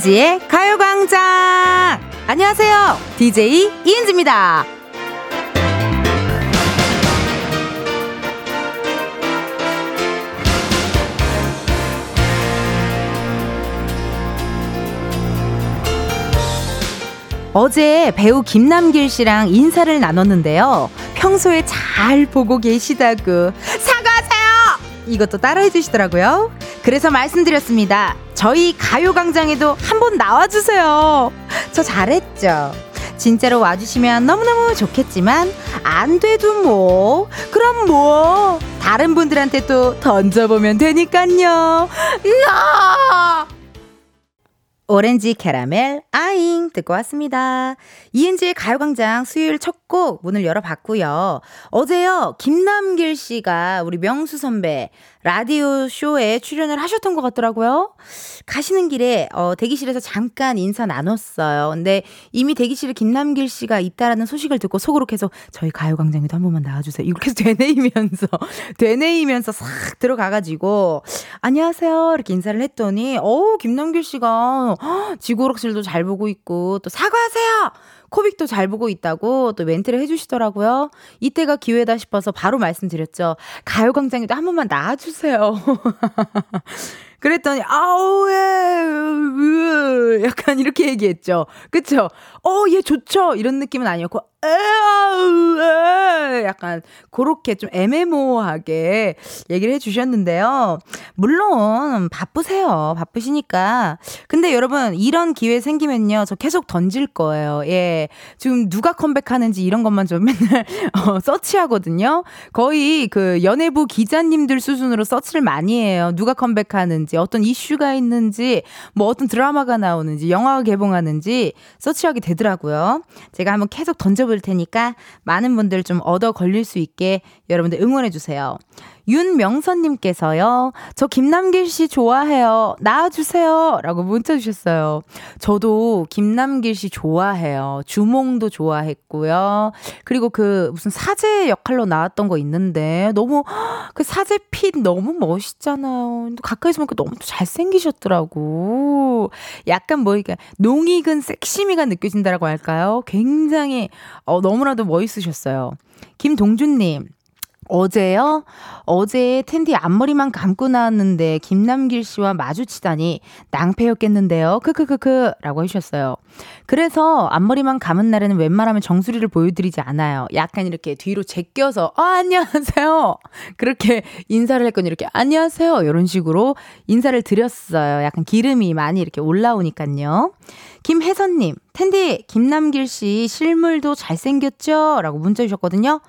이은지의 가요광장! 안녕하세요. DJ 이은지입니다. 어제 배우 김남길 씨랑 인사를 나눴는데요. 평소에 잘 보고 계시다고. 사과하세요! 이것도 따라해 주시더라고요. 그래서 말씀드렸습니다. 저희 가요광장에도 한번 나와주세요. 저 잘했죠? 진짜로 와주시면 너무너무 좋겠지만, 안 돼도 뭐, 그럼 뭐, 다른 분들한테 또 던져보면 되니깐요. 야! 오렌지 캐러멜 아잉 듣고 왔습니다. 이은지의 가요광장 수요일 첫 곡 문을 열어봤고요. 어제요 김남길 씨가 우리 명수 선배 라디오 쇼에 출연을 하셨던 것 같더라고요. 가시는 길에 어, 대기실에서 잠깐 인사 나눴어요. 근데 이미 대기실에 김남길 씨가 있다라는 소식을 듣고 속으로 계속 저희 가요광장에도 한 번만 나와주세요. 이렇게 되뇌이면서 되뇌이면서 싹 들어가가지고 안녕하세요 이렇게 인사를 했더니 어우 김남길 씨가 지구오락실도 잘 보고 있고 또 사과하세요. 코빅도 잘 보고 있다고 또 멘트를 해주시더라고요. 이때가 기회다 싶어서 바로 말씀드렸죠. 가요광장에도 한 번만 나와주세요. 그랬더니 아우 예 약간 이렇게 얘기했죠. 그쵸? 어, 얘 좋죠. 이런 느낌은 아니었고 약간 그렇게 좀 애매모호하게 얘기를 해주셨는데요. 물론 바쁘세요. 바쁘시니까. 근데 여러분 이런 기회 생기면요, 저 계속 던질 거예요. 예, 지금 누가 컴백하는지 이런 것만 좀 맨날 어, 서치하거든요. 거의 그 연예부 기자님들 수준으로 서치를 많이 해요. 누가 컴백하는지, 어떤 이슈가 있는지, 뭐 어떤 드라마가 나오는지, 영화가 개봉하는지 서치하게 되더라고요. 제가 한번 계속 던져. 볼 테니까 많은 분들 좀 얻어 걸릴 수 있게 여러분들 응원해 주세요. 윤명선님께서요, 저 김남길 씨 좋아해요. 나와주세요. 라고 문자 주셨어요. 저도 김남길 씨 좋아해요. 주몽도 좋아했고요. 그리고 그 무슨 사제 역할로 나왔던 거 있는데, 너무, 그 사제 핏 너무 멋있잖아요. 가까이서 보니까 너무 잘생기셨더라고. 약간 뭐, 이게 농익은 섹시미가 느껴진다라고 할까요? 굉장히, 어, 너무나도 멋있으셨어요. 김동준님. 어제요? 어제 텐디 앞머리만 감고 나왔는데 김남길 씨와 마주치다니 낭패였겠는데요. 크크크크 라고 해주셨어요. 그래서 앞머리만 감은 날에는 웬만하면 정수리를 보여드리지 않아요. 약간 이렇게 뒤로 제껴서 아 안녕하세요. 그렇게 인사를 했거니 이렇게 안녕하세요. 이런 식으로 인사를 드렸어요. 약간 기름이 많이 이렇게 올라오니까요. 김혜선님, 텐디 김남길 씨 실물도 잘생겼죠? 라고 문자 주셨거든요.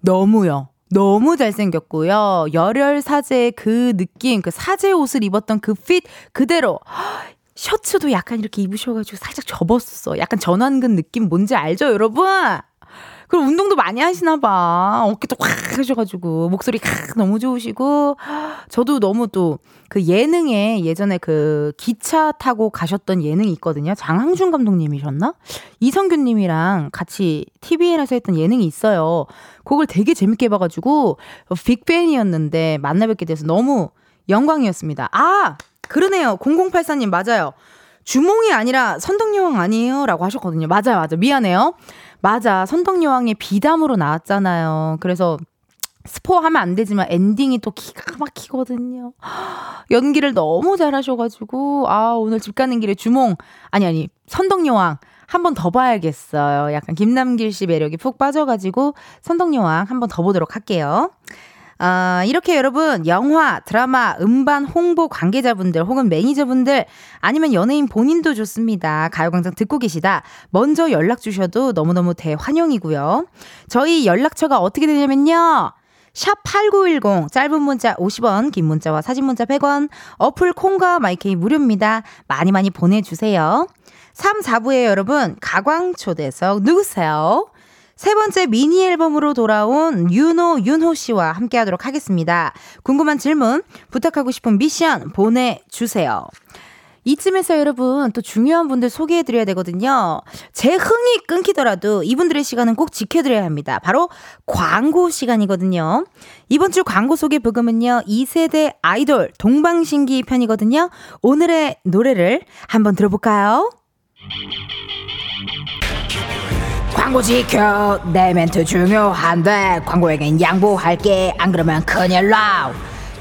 너무요. 너무 잘생겼고요. 열혈 사제의 그 느낌, 그 사제 옷을 입었던 그 핏 그대로. 셔츠도 약간 이렇게 입으셔가지고 살짝 접었어. 약간 전완근 느낌 뭔지 알죠, 여러분? 그리고 운동도 많이 하시나 봐. 어깨도 확 하셔가지고 목소리 확 너무 좋으시고 저도 너무 또 그 예능에 예전에 그 기차 타고 가셨던 예능이 있거든요. 장항준 감독님이셨나? 이성균님이랑 같이 TVN에서 했던 예능이 있어요. 그걸 되게 재밌게 봐가지고 빅팬이었는데 만나 뵙게 돼서 너무 영광이었습니다. 아 그러네요. 0084님 맞아요. 주몽이 아니라 선덕여왕 아니에요? 라고 하셨거든요. 맞아요, 맞아요. 미안해요. 맞아. 선덕여왕의 비담으로 나왔잖아요. 그래서 스포하면 안 되지만 엔딩이 또 기가 막히거든요. 연기를 너무 잘하셔가지고 아 오늘 집 가는 길에 주몽 아니 아니 선덕여왕 한 번 더 봐야겠어요. 약간 김남길 씨 매력이 푹 빠져가지고 선덕여왕 한 번 더 보도록 할게요. 아, 이렇게 여러분, 영화, 드라마, 음반, 홍보 관계자분들 혹은 매니저분들 아니면 연예인 본인도 좋습니다. 가요광장 듣고 계시다. 먼저 연락 주셔도 너무너무 대환영이고요. 저희 연락처가 어떻게 되냐면요. 샵8910 짧은 문자 50원 긴 문자와 사진 문자 100원 어플 콩과 마이케이 무료입니다. 많이 많이 보내주세요. 3, 4부에 여러분 가광초대석 누구세요? 세 번째 미니 앨범으로 돌아온 윤호, 윤호 씨와 함께 하도록 하겠습니다. 궁금한 질문, 부탁하고 싶은 미션 보내주세요. 이쯤에서 여러분 또 중요한 분들 소개해드려야 되거든요. 제 흥이 끊기더라도 이분들의 시간은 꼭 지켜드려야 합니다. 바로 광고 시간이거든요. 이번 주 광고 소개 부금은요. 2세대 아이돌 동방신기 편이거든요. 오늘의 노래를 한번 들어볼까요? 광고 지켜. 내 멘트 중요한데 광고에겐 양보할게. 안 그러면 큰일 나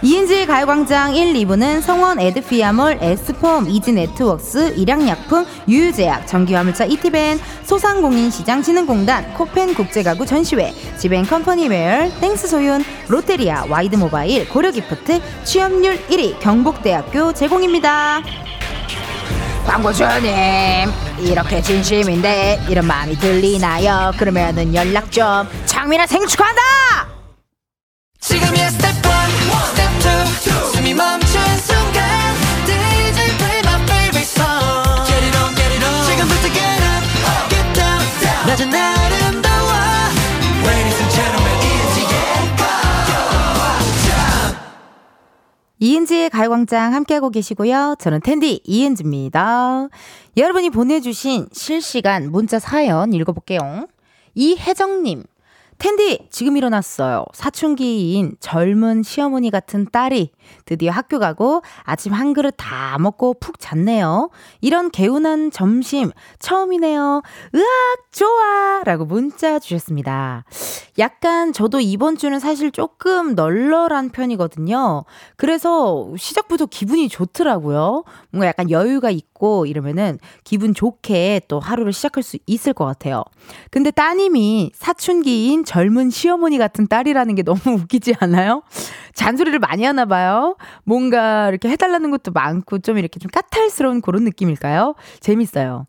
이은지의 가요광장 1, 2부는 성원 에드피아몰, 에스폼, 이지네트웍스, 일양약품, 유유제약, 전기화물차 이티벤, 소상공인시장진흥공단, 코펜 국제가구 전시회, 지벤컴퍼니웨어, 땡스소윤, 롯데리아, 와이드모바일, 고려기프트, 취업률 1위 경북대학교 제공입니다. 광고주님 이렇게 진심인데 이런 마음이 들리나요? 그러면은 연락 좀 창민아 생축한다! 지금이야 스텝 1, 스텝 2 숨이 멈춘 이은지의 가요광장 함께하고 계시고요. 저는 텐디 이은지입니다. 여러분이 보내주신 실시간 문자 사연 읽어볼게요. 이혜정님 텐디, 지금 일어났어요. 사춘기인 젊은 시어머니 같은 딸이 드디어 학교 가고 아침 한 그릇 다 먹고 푹 잤네요. 이런 개운한 점심 처음이네요. 으악, 좋아! 라고 문자 주셨습니다. 약간 저도 이번 주는 사실 조금 널널한 편이거든요. 그래서 시작부터 기분이 좋더라고요. 뭔가 약간 여유가 있고 이러면은 기분 좋게 또 하루를 시작할 수 있을 것 같아요. 근데 따님이 사춘기인 젊은 시어머니 같은 딸이라는 게 너무 웃기지 않아요? 잔소리를 많이 하나 봐요. 뭔가 이렇게 해달라는 것도 많고 좀 이렇게 좀 까탈스러운 그런 느낌일까요? 재밌어요.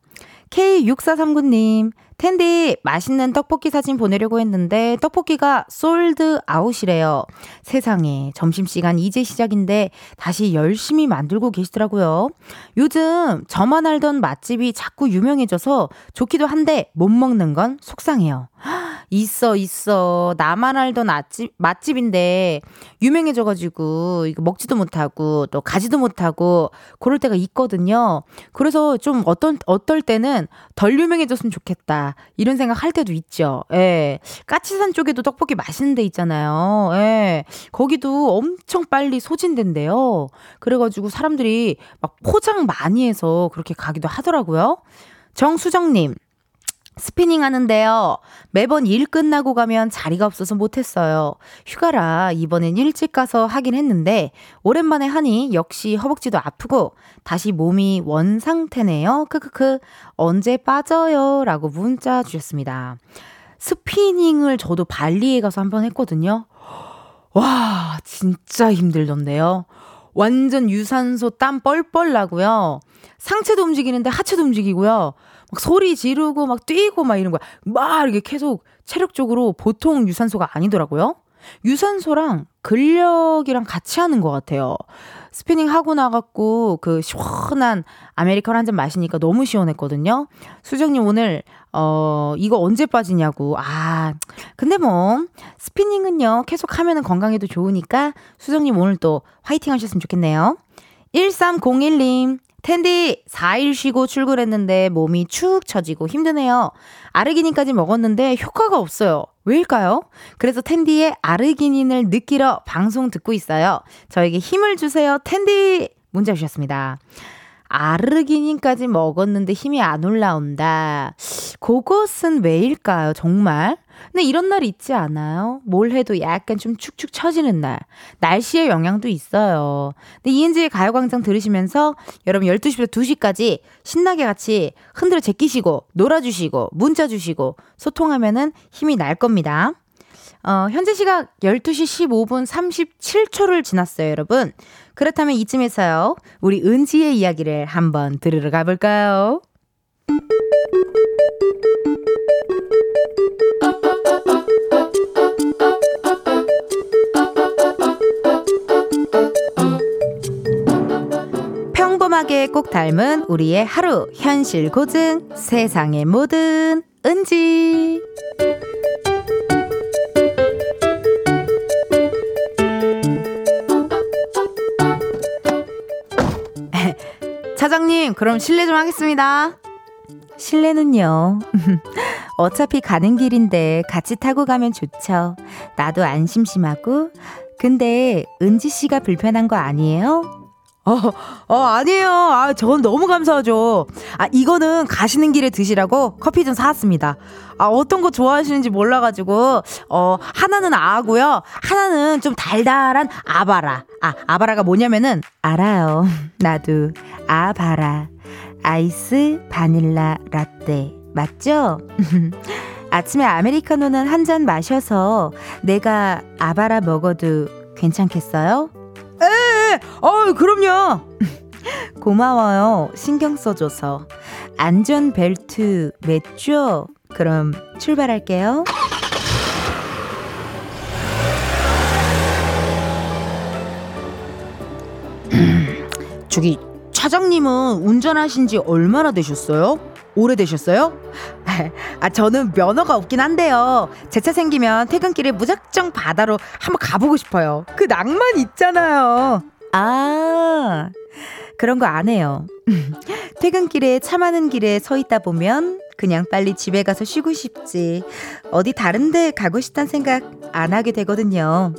K6439님, 텐디, 맛있는 떡볶이 사진 보내려고 했는데, 떡볶이가 솔드 아웃이래요. 세상에, 점심시간 이제 시작인데, 다시 열심히 만들고 계시더라고요. 요즘 저만 알던 맛집이 자꾸 유명해져서 좋기도 한데, 못 먹는 건 속상해요. 있어, 있어. 나만 알던 맛집, 맛집인데, 유명해져가지고, 이거 먹지도 못하고, 또 가지도 못하고, 그럴 때가 있거든요. 그래서 좀 어떤, 어떨 때는 덜 유명해졌으면 좋겠다. 이런 생각 할 때도 있죠. 예. 까치산 쪽에도 떡볶이 맛있는 데 있잖아요. 예. 거기도 엄청 빨리 소진된대요. 그래가지고 사람들이 막 포장 많이 해서 그렇게 가기도 하더라고요. 정수정님. 스피닝 하는데요. 매번 일 끝나고 가면 자리가 없어서 못했어요. 휴가라 이번엔 일찍 가서 하긴 했는데 오랜만에 하니 역시 허벅지도 아프고 다시 몸이 원 상태네요. 크크크 언제 빠져요? 라고 문자 주셨습니다. 스피닝을 저도 발리에 가서 한번 했거든요. 와 진짜 힘들던데요. 완전 유산소 땀 뻘뻘 나고요. 상체도 움직이는데 하체도 움직이고요. 막 소리 지르고 막 뛰고 막 이런 거야. 막 이렇게 계속 체력적으로 보통 유산소가 아니더라고요. 유산소랑 근력이랑 같이 하는 것 같아요. 스피닝 하고 나갖고 그 시원한 아메리카노 한 잔 마시니까 너무 시원했거든요. 수정님 오늘 어 이거 언제 빠지냐고. 아 근데 뭐 스피닝은요 계속 하면은 건강에도 좋으니까 수정님 오늘 또 화이팅 하셨으면 좋겠네요. 1301님 텐디 4일 쉬고 출근했는데 몸이 축 처지고 힘드네요. 아르기닌까지 먹었는데 효과가 없어요. 왜일까요? 그래서 텐디의 아르기닌을 느끼러 방송 듣고 있어요. 저에게 힘을 주세요. 텐디! 문자 주셨습니다. 아르기닌까지 먹었는데 힘이 안 올라온다. 그것은 왜일까요, 정말? 근데 이런 날 있지 않아요? 뭘 해도 약간 좀 축축 처지는 날. 날씨의 영향도 있어요. 근데 이은지의 가요광장 들으시면서 여러분 12시부터 2시까지 신나게 같이 흔들어 제끼시고, 놀아주시고, 문자 주시고, 소통하면은 힘이 날 겁니다. 어, 현재 시각 12시 15분 37초를 지났어요, 여러분. 그렇다면 이쯤에서요, 우리 은지의 이야기를 한번 들으러 가볼까요? 평범하게 꼭 닮은 우리의 하루 현실 고증 세상의 모든 은지 차장님, 그럼 실례 좀 하겠습니다. 실례는요. 어차피 가는 길인데 같이 타고 가면 좋죠. 나도 안 심심하고. 근데 은지 씨가 불편한 거 아니에요? 어, 어, 아니에요. 아, 전 너무 감사하죠. 아, 이거는 가시는 길에 드시라고 커피 좀 사왔습니다. 아, 어떤 거 좋아하시는지 몰라가지고, 어, 하나는 아고요. 하나는 좀 달달한 아바라. 아, 아바라가 뭐냐면은, 알아요. 나도. 아바라. 아이스 바닐라 라떼. 맞죠? 아침에 아메리카노는 한 잔 마셔서 내가 아바라 먹어도 괜찮겠어요? 에, 어, 그럼요. 고마워요. 신경 써줘서. 안전 벨트 맸죠? 그럼 출발할게요. 저기 차장님은 운전하신 지 얼마나 되셨어요? 오래되셨어요? 아, 저는 면허가 없긴 한데요. 제 차 생기면 퇴근길에 무작정 바다로 한번 가보고 싶어요. 그 낭만 있잖아요. 아, 그런 거 안 해요. 퇴근길에 차 많은 길에 서 있다 보면 그냥 빨리 집에 가서 쉬고 싶지. 어디 다른 데 가고 싶단 생각 안 하게 되거든요.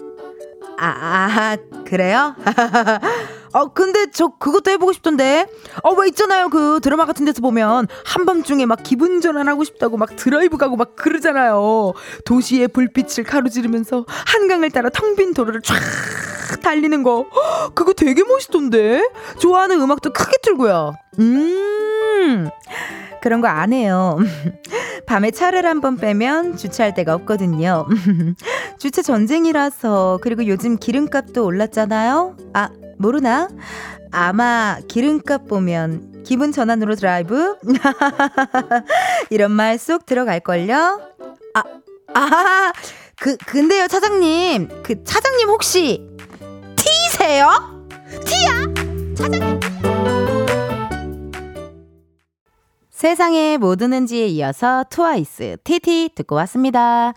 아, 아 그래요? 어, 근데 저 그것도 해보고 싶던데. 어, 왜 있잖아요. 그 드라마 같은 데서 보면 한밤중에 막 기분 전환하고 싶다고 막 드라이브 가고 막 그러잖아요. 도시의 불빛을 가로지르면서 한강을 따라 텅 빈 도로를 쫙 달리는 거. 그거 되게 멋있던데. 좋아하는 음악도 크게 틀고요. 음. 그런 거 안 해요. 밤에 차를 한번 빼면 주차할 데가 없거든요. 주차 전쟁이라서 그리고 요즘 기름값도 올랐잖아요. 아, 모르나? 아마 기름값 보면 기분 전환으로 드라이브? 이런 말 쏙 들어갈걸요? 아, 아, 그, 근데요, 차장님. 그, 차장님 혹시 T세요? T야? 차장님. 세상에 뭐 드는지에 이어서 트와이스, TT 듣고 왔습니다.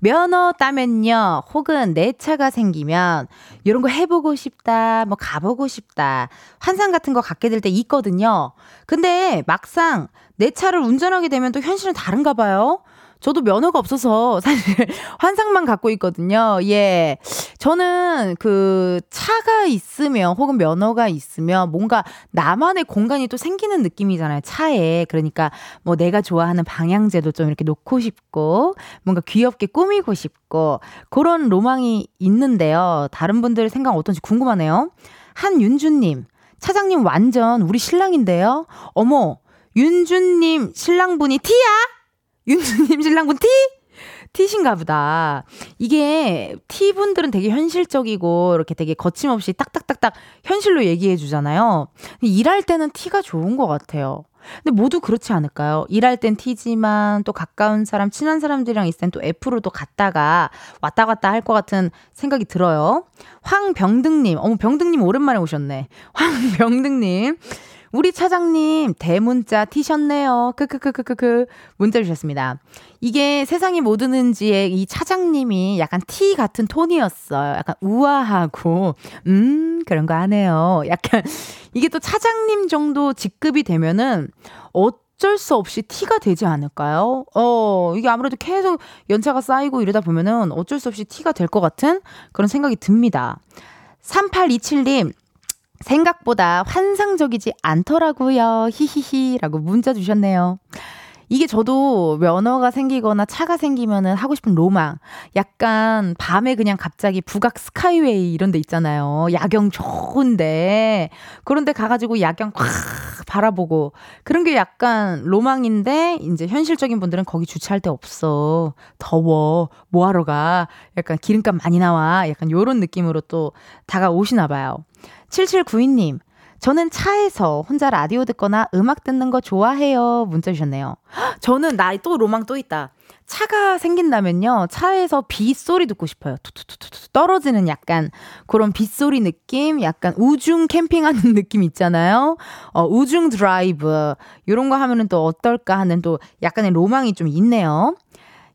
면허 따면요, 혹은 내 차가 생기면, 이런 거 해보고 싶다, 뭐 가보고 싶다, 환상 같은 거 갖게 될 때 있거든요. 근데 막상 내 차를 운전하게 되면 또 현실은 다른가 봐요. 저도 면허가 없어서 사실 환상만 갖고 있거든요. 예. 저는 그 차가 있으면 혹은 면허가 있으면 뭔가 나만의 공간이 또 생기는 느낌이잖아요. 차에. 그러니까 뭐 내가 좋아하는 방향제도 좀 이렇게 놓고 싶고 뭔가 귀엽게 꾸미고 싶고 그런 로망이 있는데요. 다른 분들 생각 어떤지 궁금하네요. 한윤주님, 차장님 완전 우리 신랑인데요. 어머, 윤주님 신랑분이 티야? 윤주님 신랑분 티? 티신가 보다. 이게 티분들은 되게 현실적이고 이렇게 되게 거침없이 딱딱딱딱 현실로 얘기해 주잖아요. 일할 때는 티가 좋은 것 같아요. 근데 모두 그렇지 않을까요? 일할 땐 티지만 또 가까운 사람, 친한 사람들이랑 있을 땐 또 F로 또 갔다가 왔다 갔다 할 것 같은 생각이 들어요. 황병등님, 어머, 병등님 오랜만에 오셨네. 황병등님. 우리 차장님 대문자 티셨네요. 크크크크크크 문자 주셨습니다. 이게 세상이 뭐 드는지에 이 차장님이 약간 티 같은 톤이었어요. 약간 우아하고 음 그런 거 하네요. 약간 이게 또 차장님 정도 직급이 되면은 어쩔 수 없이 티가 되지 않을까요? 어, 이게 아무래도 계속 연차가 쌓이고 이러다 보면은 어쩔 수 없이 티가 될 것 같은 그런 생각이 듭니다. 3827님, 생각보다 환상적이지 않더라고요. 히히히. 라고 문자 주셨네요. 이게 저도 면허가 생기거나 차가 생기면은 하고 싶은 로망. 약간 밤에 그냥 갑자기 북악 스카이웨이 이런 데 있잖아요. 야경 좋은데. 그런데 가가지고 야경 콱 바라보고. 그런 게 약간 로망인데, 이제 현실적인 분들은 거기 주차할 데 없어. 더워. 뭐 하러 가. 약간 기름값 많이 나와. 약간 요런 느낌으로 또 다가오시나 봐요. 7792님, 저는 차에서 혼자 라디오 듣거나 음악 듣는 거 좋아해요. 문자 주셨네요. 저는 나 또 로망 또 있다. 차가 생긴다면요. 차에서 빗소리 듣고 싶어요. 투투투투 떨어지는 약간 그런 빗소리 느낌, 약간 우중 캠핑하는 느낌 있잖아요. 어, 우중 드라이브. 이런 거 하면은 또 어떨까 하는 또 약간의 로망이 좀 있네요.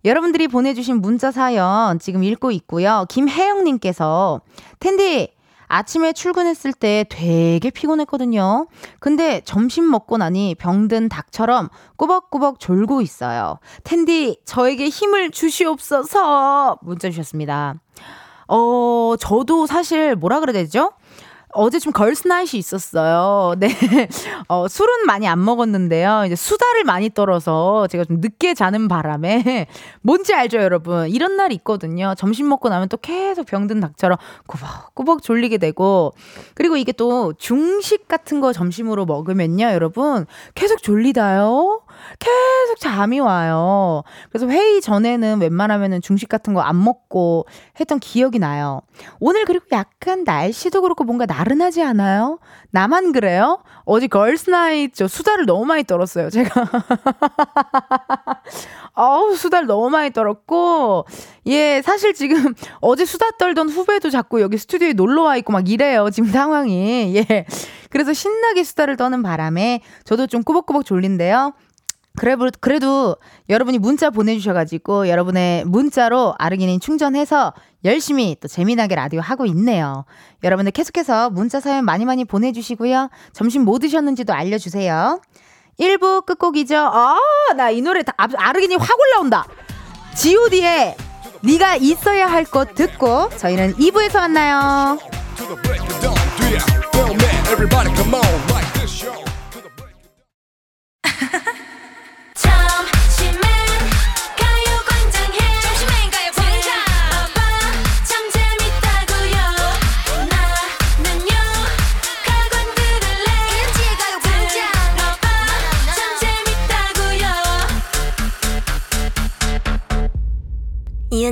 여러분들이 보내주신 문자 사연 지금 읽고 있고요. 김혜영님께서 텐디 아침에 출근했을 때 되게 피곤했거든요. 근데 점심 먹고 나니 병든 닭처럼 꾸벅꾸벅 졸고 있어요. 텐디, 저에게 힘을 주시옵소서! 문자 주셨습니다. 어, 저도 사실 뭐라 그래야 되죠? 어제 좀 걸스나잇이 있었어요. 네. 어, 술은 많이 안 먹었는데요. 이제 수다를 많이 떨어서 제가 좀 늦게 자는 바람에 뭔지 알죠, 여러분? 이런 날이 있거든요. 점심 먹고 나면 또 계속 병든 닭처럼 꾸벅꾸벅 졸리게 되고 그리고 이게 또 중식 같은 거 점심으로 먹으면요, 여러분. 계속 졸리다요. 계속 잠이 와요. 그래서 회의 전에는 웬만하면 중식 같은 거 안 먹고 했던 기억이 나요. 오늘 그리고 약간 날씨도 그렇고 뭔가 나른하지 않아요? 나만 그래요? 어제 걸스나잇 저 수다를 너무 많이 떨었어요, 제가. 어우, 수다를 너무 많이 떨었고, 예, 사실 지금 어제 수다 떨던 후배도 자꾸 여기 스튜디오에 놀러 와 있고 막 이래요, 지금 상황이. 예. 그래서 신나게 수다를 떠는 바람에 저도 좀 꾸벅꾸벅 졸린데요. 그래, 그래도 여러분이 문자 보내주셔가지고 여러분의 문자로 아르기닌 충전해서 열심히 또 재미나게 라디오 하고 있네요. 여러분들 계속해서 문자 사연 많이 많이 보내주시고요. 점심 뭐 드셨는지도 알려주세요. 1부 끝곡이죠. 아, 나 이 노래 다, 아르기닌 확 올라온다. god의 네가 있어야 할 것 듣고 저희는 2부에서 만나요.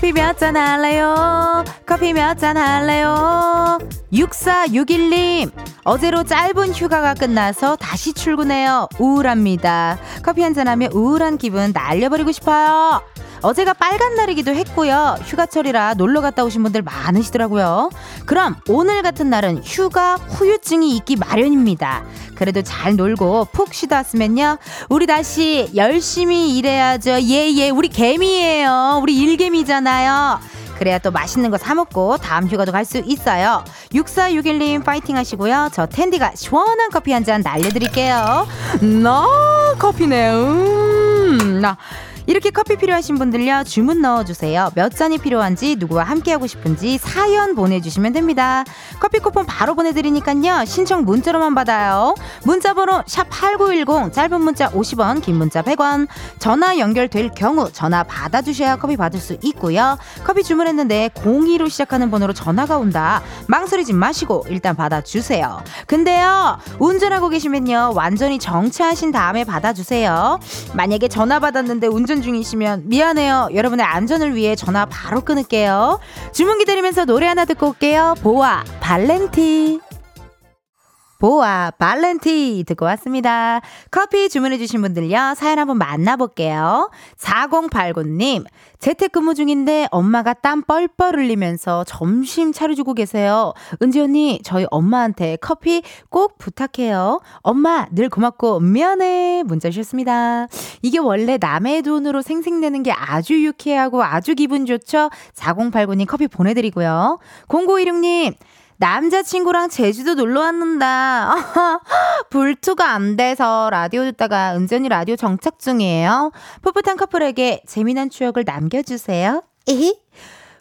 커피 몇 잔 할래요? 커피 몇 잔 할래요? 6461님, 어제로 짧은 휴가가 끝나서 다시 출근해요. 우울합니다. 커피 한 잔 하며 우울한 기분 날려버리고 싶어요. 어제가 빨간 날이기도 했고요. 휴가철이라 놀러 갔다 오신 분들 많으시더라고요. 그럼 오늘 같은 날은 휴가 후유증이 있기 마련입니다. 그래도 잘 놀고 푹 쉬다 왔으면요. 우리 다시 열심히 일해야죠. 예, 예. 우리 개미예요. 우리 일개미잖아요. 그래야 또 맛있는 거 사먹고 다음 휴가도 갈 수 있어요. 6461님 파이팅 하시고요. 저 텐디가 시원한 커피 한 잔 날려드릴게요. 나 커피네. 음, 나. 이렇게 커피 필요하신 분들요 주문 넣어주세요. 몇 잔이 필요한지 누구와 함께하고 싶은지 사연 보내주시면 됩니다. 커피 쿠폰 바로 보내드리니까요 신청 문자로만 받아요. 문자번호 샵 #8910 짧은 문자 50원, 긴 문자 100원. 전화 연결될 경우 전화 받아주셔야 커피 받을 수 있고요. 커피 주문했는데 02로 시작하는 번호로 전화가 온다. 망설이지 마시고 일단 받아주세요. 근데요 운전하고 계시면요 완전히 정차하신 다음에 받아주세요. 만약에 전화 받았는데 운전 운전 중이시면 미안해요. 여러분의 안전을 위해 전화 바로 끊을게요. 주문 기다리면서 노래 하나 듣고 올게요. 보아 발렌티. 보아 발렌티 듣고 왔습니다. 커피 주문해주신 분들요. 사연 한번 만나볼게요. 4089님, 재택근무 중인데 엄마가 땀 뻘뻘 흘리면서 점심 차려주고 계세요. 은지 언니, 저희 엄마한테 커피 꼭 부탁해요. 엄마, 늘 고맙고 미안해. 문자 주셨습니다. 이게 원래 남의 돈으로 생생내는 게 아주 유쾌하고 아주 기분 좋죠? 4089님 커피 보내드리고요. 0916님, 남자친구랑 제주도 놀러 왔는다. 불투가 안 돼서 라디오 듣다가 은전히 라디오 정착 중이에요. 풋풋한 커플에게 재미난 추억을 남겨주세요. 에히?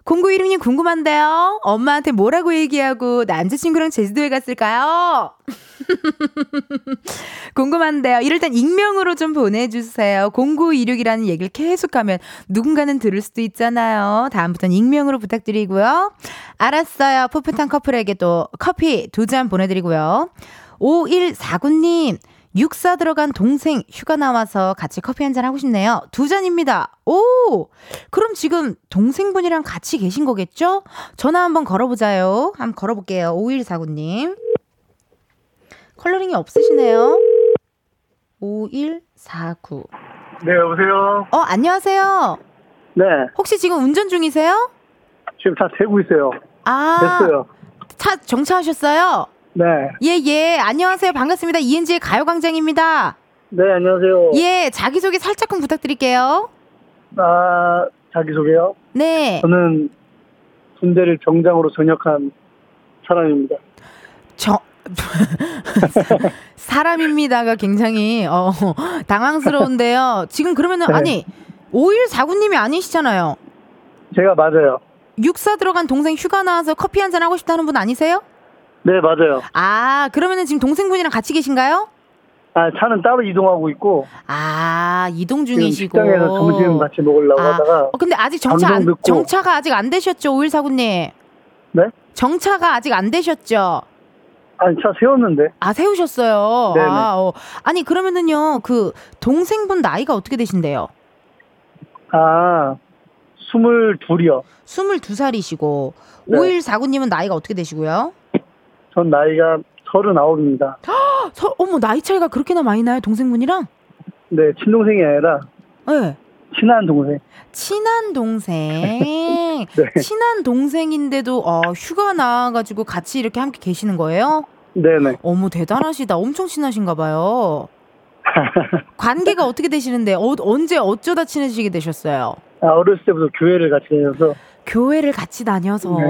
0916님 궁금한데요? 엄마한테 뭐라고 얘기하고 남자친구랑 제주도에 갔을까요? 궁금한데요. 이럴 땐 익명으로 좀 보내주세요. 0926이라는 얘기를 계속하면 누군가는 들을 수도 있잖아요. 다음부터는 익명으로 부탁드리고요. 알았어요. 풋풋한 커플에게도 커피 두 잔 보내드리고요. 5149님. 육사 들어간 동생 휴가 나와서 같이 커피 한 잔 하고 싶네요. 두 잔입니다. 오! 그럼 지금 동생분이랑 같이 계신 거겠죠? 전화 한번 걸어보자요. 한번 걸어볼게요. 5149님. 컬러링이 없으시네요. 5149. 네, 여보세요? 어, 안녕하세요. 네, 혹시 지금 운전 중이세요? 지금 다 세고 있어요. 아, 됐어요. 차 정차하셨어요? 네, 예, 예. 안녕하세요. 반갑습니다. 이은지의 가요광장입니다. 네, 안녕하세요. 예, 자기소개 살짝 좀 부탁드릴게요. 아, 자기소개요? 네. 저는 군대를 병장으로 전역한 사람입니다. 저, 사람입니다가 굉장히, 어, 당황스러운데요. 지금 그러면은, 네. 아니, 5149님이 아니시잖아요. 제가 맞아요. 육사 들어간 동생 휴가 나와서 커피 한 잔 하고 싶다는 분 아니세요? 네, 맞아요. 아, 그러면은 지금 동생분이랑 같이 계신가요? 아, 차는 따로 이동하고 있고, 아, 이동 중이시고. 식당에서 점심 같이 먹으려고 아, 하다가, 어, 근데 아직 정차 안. 정차가 아직 안 되셨죠, 5149님? 네? 정차가 아직 안 되셨죠? 아니, 차 세웠는데, 아, 세우셨어요. 네네. 아, 어. 아니, 그러면은요, 그, 동생분 나이가 어떻게 되신데요? 아, 스물둘이요. 22살이시고, 네. 5149님은 나이가 어떻게 되시고요? 전 나이가 서른아홉입니다. 서, 어머, 나이 차이가 그렇게나 많이 나요, 동생분이랑? 네, 친동생이 아니라, 네. 친한 동생. 친한 동생. 네. 친한 동생인데도, 어, 휴가 나와가지고 같이 이렇게 함께 계시는 거예요? 네네. 어머, 대단하시다. 엄청 친하신가 봐요. 관계가 어떻게 되시는데, 어, 언제 어쩌다 친해지게 되셨어요? 아, 어렸을 때부터 교회를 같이 다녀서, 교회를 같이 다녀서. 네.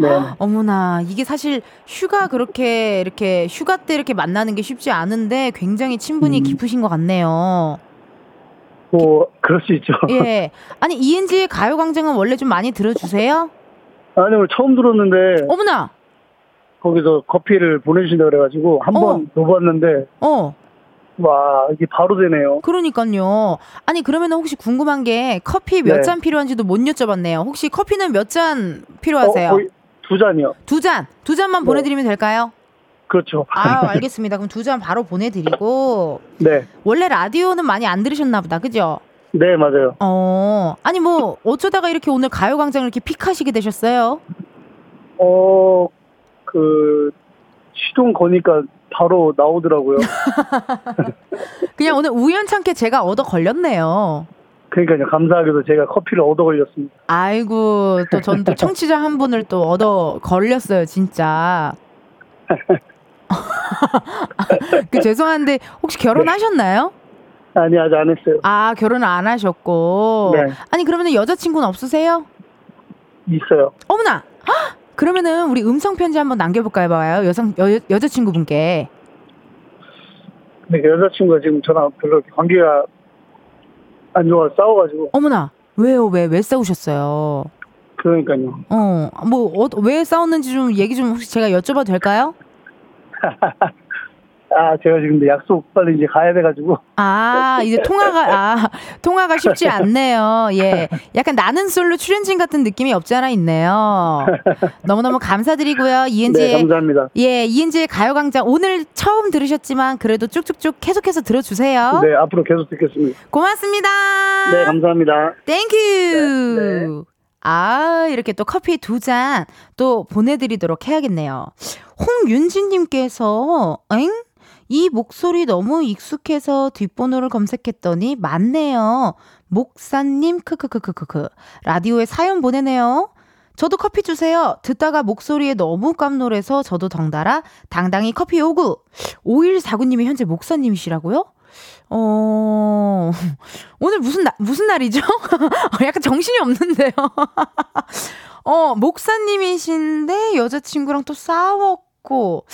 네. 어머나, 이게 사실 휴가 그렇게, 이렇게, 휴가 때 이렇게 만나는 게 쉽지 않은데 굉장히 친분이 음. 깊으신 것 같네요. 뭐, 그럴 수 있죠. 예. 아니, 이은지의 가요광장은 원래 좀 많이 들어주세요? 아니, 오늘 처음 들었는데, 어머나! 거기서 커피를 보내주신다 그래가지고 한 어. 번 넣어봤는데 어, 와 이게 바로 되네요. 그러니까요. 아니, 그러면 혹시 궁금한 게 커피 몇 네. 잔 필요한지도 못 여쭤봤네요. 혹시 커피는 몇 잔 필요하세요? 어, 거의 두 잔이요. 두 잔, 두 잔만 네. 보내드리면 될까요? 그렇죠. 아, 알겠습니다. 그럼 두 잔 바로 보내드리고 네, 원래 라디오는 많이 안 들으셨나 보다, 그죠? 네 맞아요. 어, 아니 뭐 어쩌다가 이렇게 오늘 가요광장을 이렇게 픽하시게 되셨어요? 어 그 시동 거니까 바로 나오더라고요. 그냥 오늘 우연찮게 제가 얻어 걸렸네요. 그러니까요. 감사하게도 제가 커피를 얻어 걸렸습니다. 아이고 또 전 또 청취자 한 분을 또 얻어 걸렸어요, 진짜. 그 죄송한데 혹시 결혼하셨나요? 아니 아직 안 했어요. 아 결혼 안 하셨고. 네. 아니 그러면 여자친구는 없으세요? 있어요. 어머나. 헉! 그러면은 우리 음성 편지 한번 남겨볼까요, 봐요 여성 여, 여자친구분께. 근데 그 여자친구가 지금 저랑 별로 관계가 안 좋아 서 싸워가지고 어머나. 왜요? 왜 왜 싸우셨어요? 그러니까요. 어, 뭐, 어, 왜 싸웠는지 좀 얘기 좀 혹시 제가 여쭤봐도 될까요? 아 제가 지금 약속 빨리 이제 가야 돼가지고 아, 이제 통화가, 아, 통화가 쉽지 않네요. 예. 약간 나는 솔로 출연진 같은 느낌이 없지 않아 있네요. 너무너무 감사드리고요. 네 이은지의, 감사합니다. 예, 이은지의 가요광장. 오늘 처음 들으셨지만 그래도 쭉쭉쭉 계속해서 들어주세요. 네 앞으로 계속 듣겠습니다. 고맙습니다. 네 감사합니다. Thank you. 네, 아, 이렇게 또 커피 두 잔 또 보내드리도록 해야겠네요. 홍윤진님께서, 엥? 이 목소리 너무 익숙해서 뒷번호를 검색했더니 맞네요. 목사님, 크크크크크크. 라디오에 사연 보내네요. 저도 커피 주세요. 듣다가 목소리에 너무 깜놀해서 저도 덩달아 당당히 커피 요구. 5149님이 현재 목사님이시라고요? 어, 오늘 무슨 날, 무슨 날이죠? 약간 정신이 없는데요. 어, 목사님이신데 여자친구랑 또 싸웠고,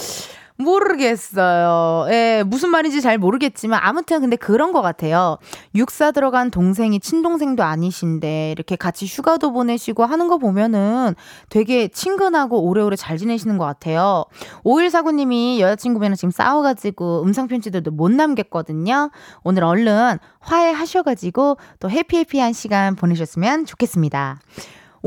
모르겠어요. 예, 무슨 말인지 잘 모르겠지만, 아무튼 근데 그런 것 같아요. 육사 들어간 동생이 친동생도 아니신데, 이렇게 같이 휴가도 보내시고 하는 거 보면은 되게 친근하고 오래오래 잘 지내시는 것 같아요. 5149님이 여자친구분이랑 지금 싸워가지고 음성편지들도 못 남겼거든요. 오늘 얼른 화해하셔가지고 또 해피해피한 시간 보내셨으면 좋겠습니다.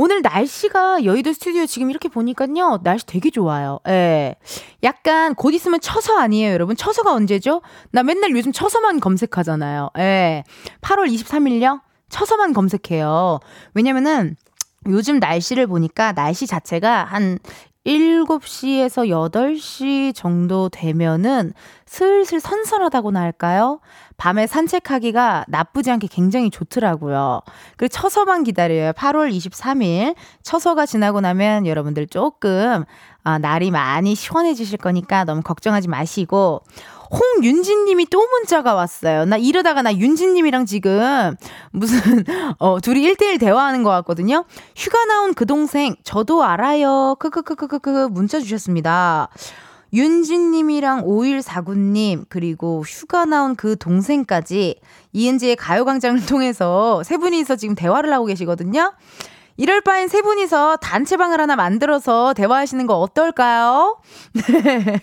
오늘 날씨가 여의도 스튜디오 지금 이렇게 보니까요. 날씨 되게 좋아요. 예. 약간 곧 있으면 처서 아니에요, 여러분? 처서가 언제죠? 나 맨날 요즘 처서만 검색하잖아요. 예. 8월 23일요? 처서만 검색해요. 왜냐면은 요즘 날씨를 보니까 날씨 자체가 한 7시에서 8시 정도 되면은 슬슬 선선하다고나 할까요? 밤에 산책하기가 나쁘지 않게 굉장히 좋더라고요. 그리고 처서만 기다려요. 8월 23일. 처서가 지나고 나면 여러분들 조금, 아, 날이 많이 시원해지실 거니까 너무 걱정하지 마시고. 홍윤진 님이 또 문자가 왔어요. 나 이러다가 나 윤진 님이랑 지금 무슨, 어, 둘이 1대1 대화하는 것 같거든요. 휴가 나온 그 동생, 저도 알아요. 크크크크크크 문자 주셨습니다. 윤진님이랑 5149님, 그리고 휴가 나온 그 동생까지 이은지의 가요광장을 통해서 세 분이서 지금 대화를 하고 계시거든요. 이럴 바엔 세 분이서 단체방을 하나 만들어서 대화하시는 거 어떨까요? 네.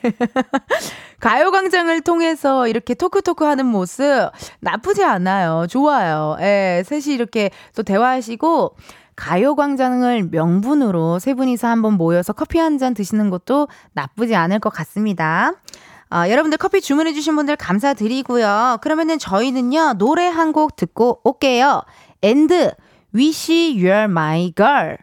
가요광장을 통해서 이렇게 토크토크 하는 모습 나쁘지 않아요. 좋아요. 예, 셋이 이렇게 또 대화하시고, 가요광장을 명분으로 세 분이서 한번 모여서 커피 한 잔 드시는 것도 나쁘지 않을 것 같습니다. 어, 여러분들 커피 주문해주신 분들 감사드리고요. 그러면은 저희는요, 노래 한 곡 듣고 올게요. 앤드, Wish You Were My Girl.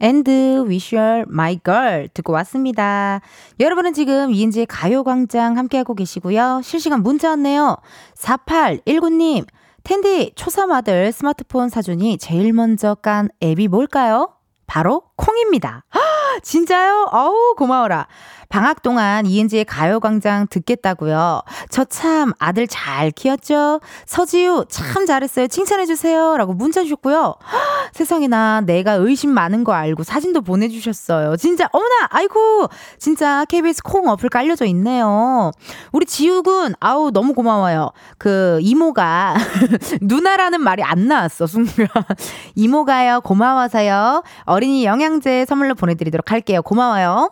앤드 Wish You Were My Girl 듣고 왔습니다. 여러분은 지금 이은지의 가요광장 함께하고 계시고요. 실시간 문자 왔네요. 4819님, 텐디 초삼 아들 스마트폰 사준이 제일 먼저 깐 앱이 뭘까요? 바로 콩입니다. 진짜요? 어우, 고마워라. 방학 동안 이은지의 가요광장 듣겠다고요. 저 참 아들 잘 키웠죠? 서지우 참 잘했어요. 칭찬해주세요. 라고 문자 주셨고요. 세상에나 내가 의심 많은 거 알고 사진도 보내주셨어요. 진짜, 어머나! 아이고! 진짜 KBS 콩 어플 깔려져 있네요. 우리 지우군, 아우, 너무 고마워요. 그, 이모가, 누나라는 말이 안 나왔어, 순간. 이모가요, 고마워서요. 어린이 영양제 선물로 보내드리도록 할게요. 고마워요.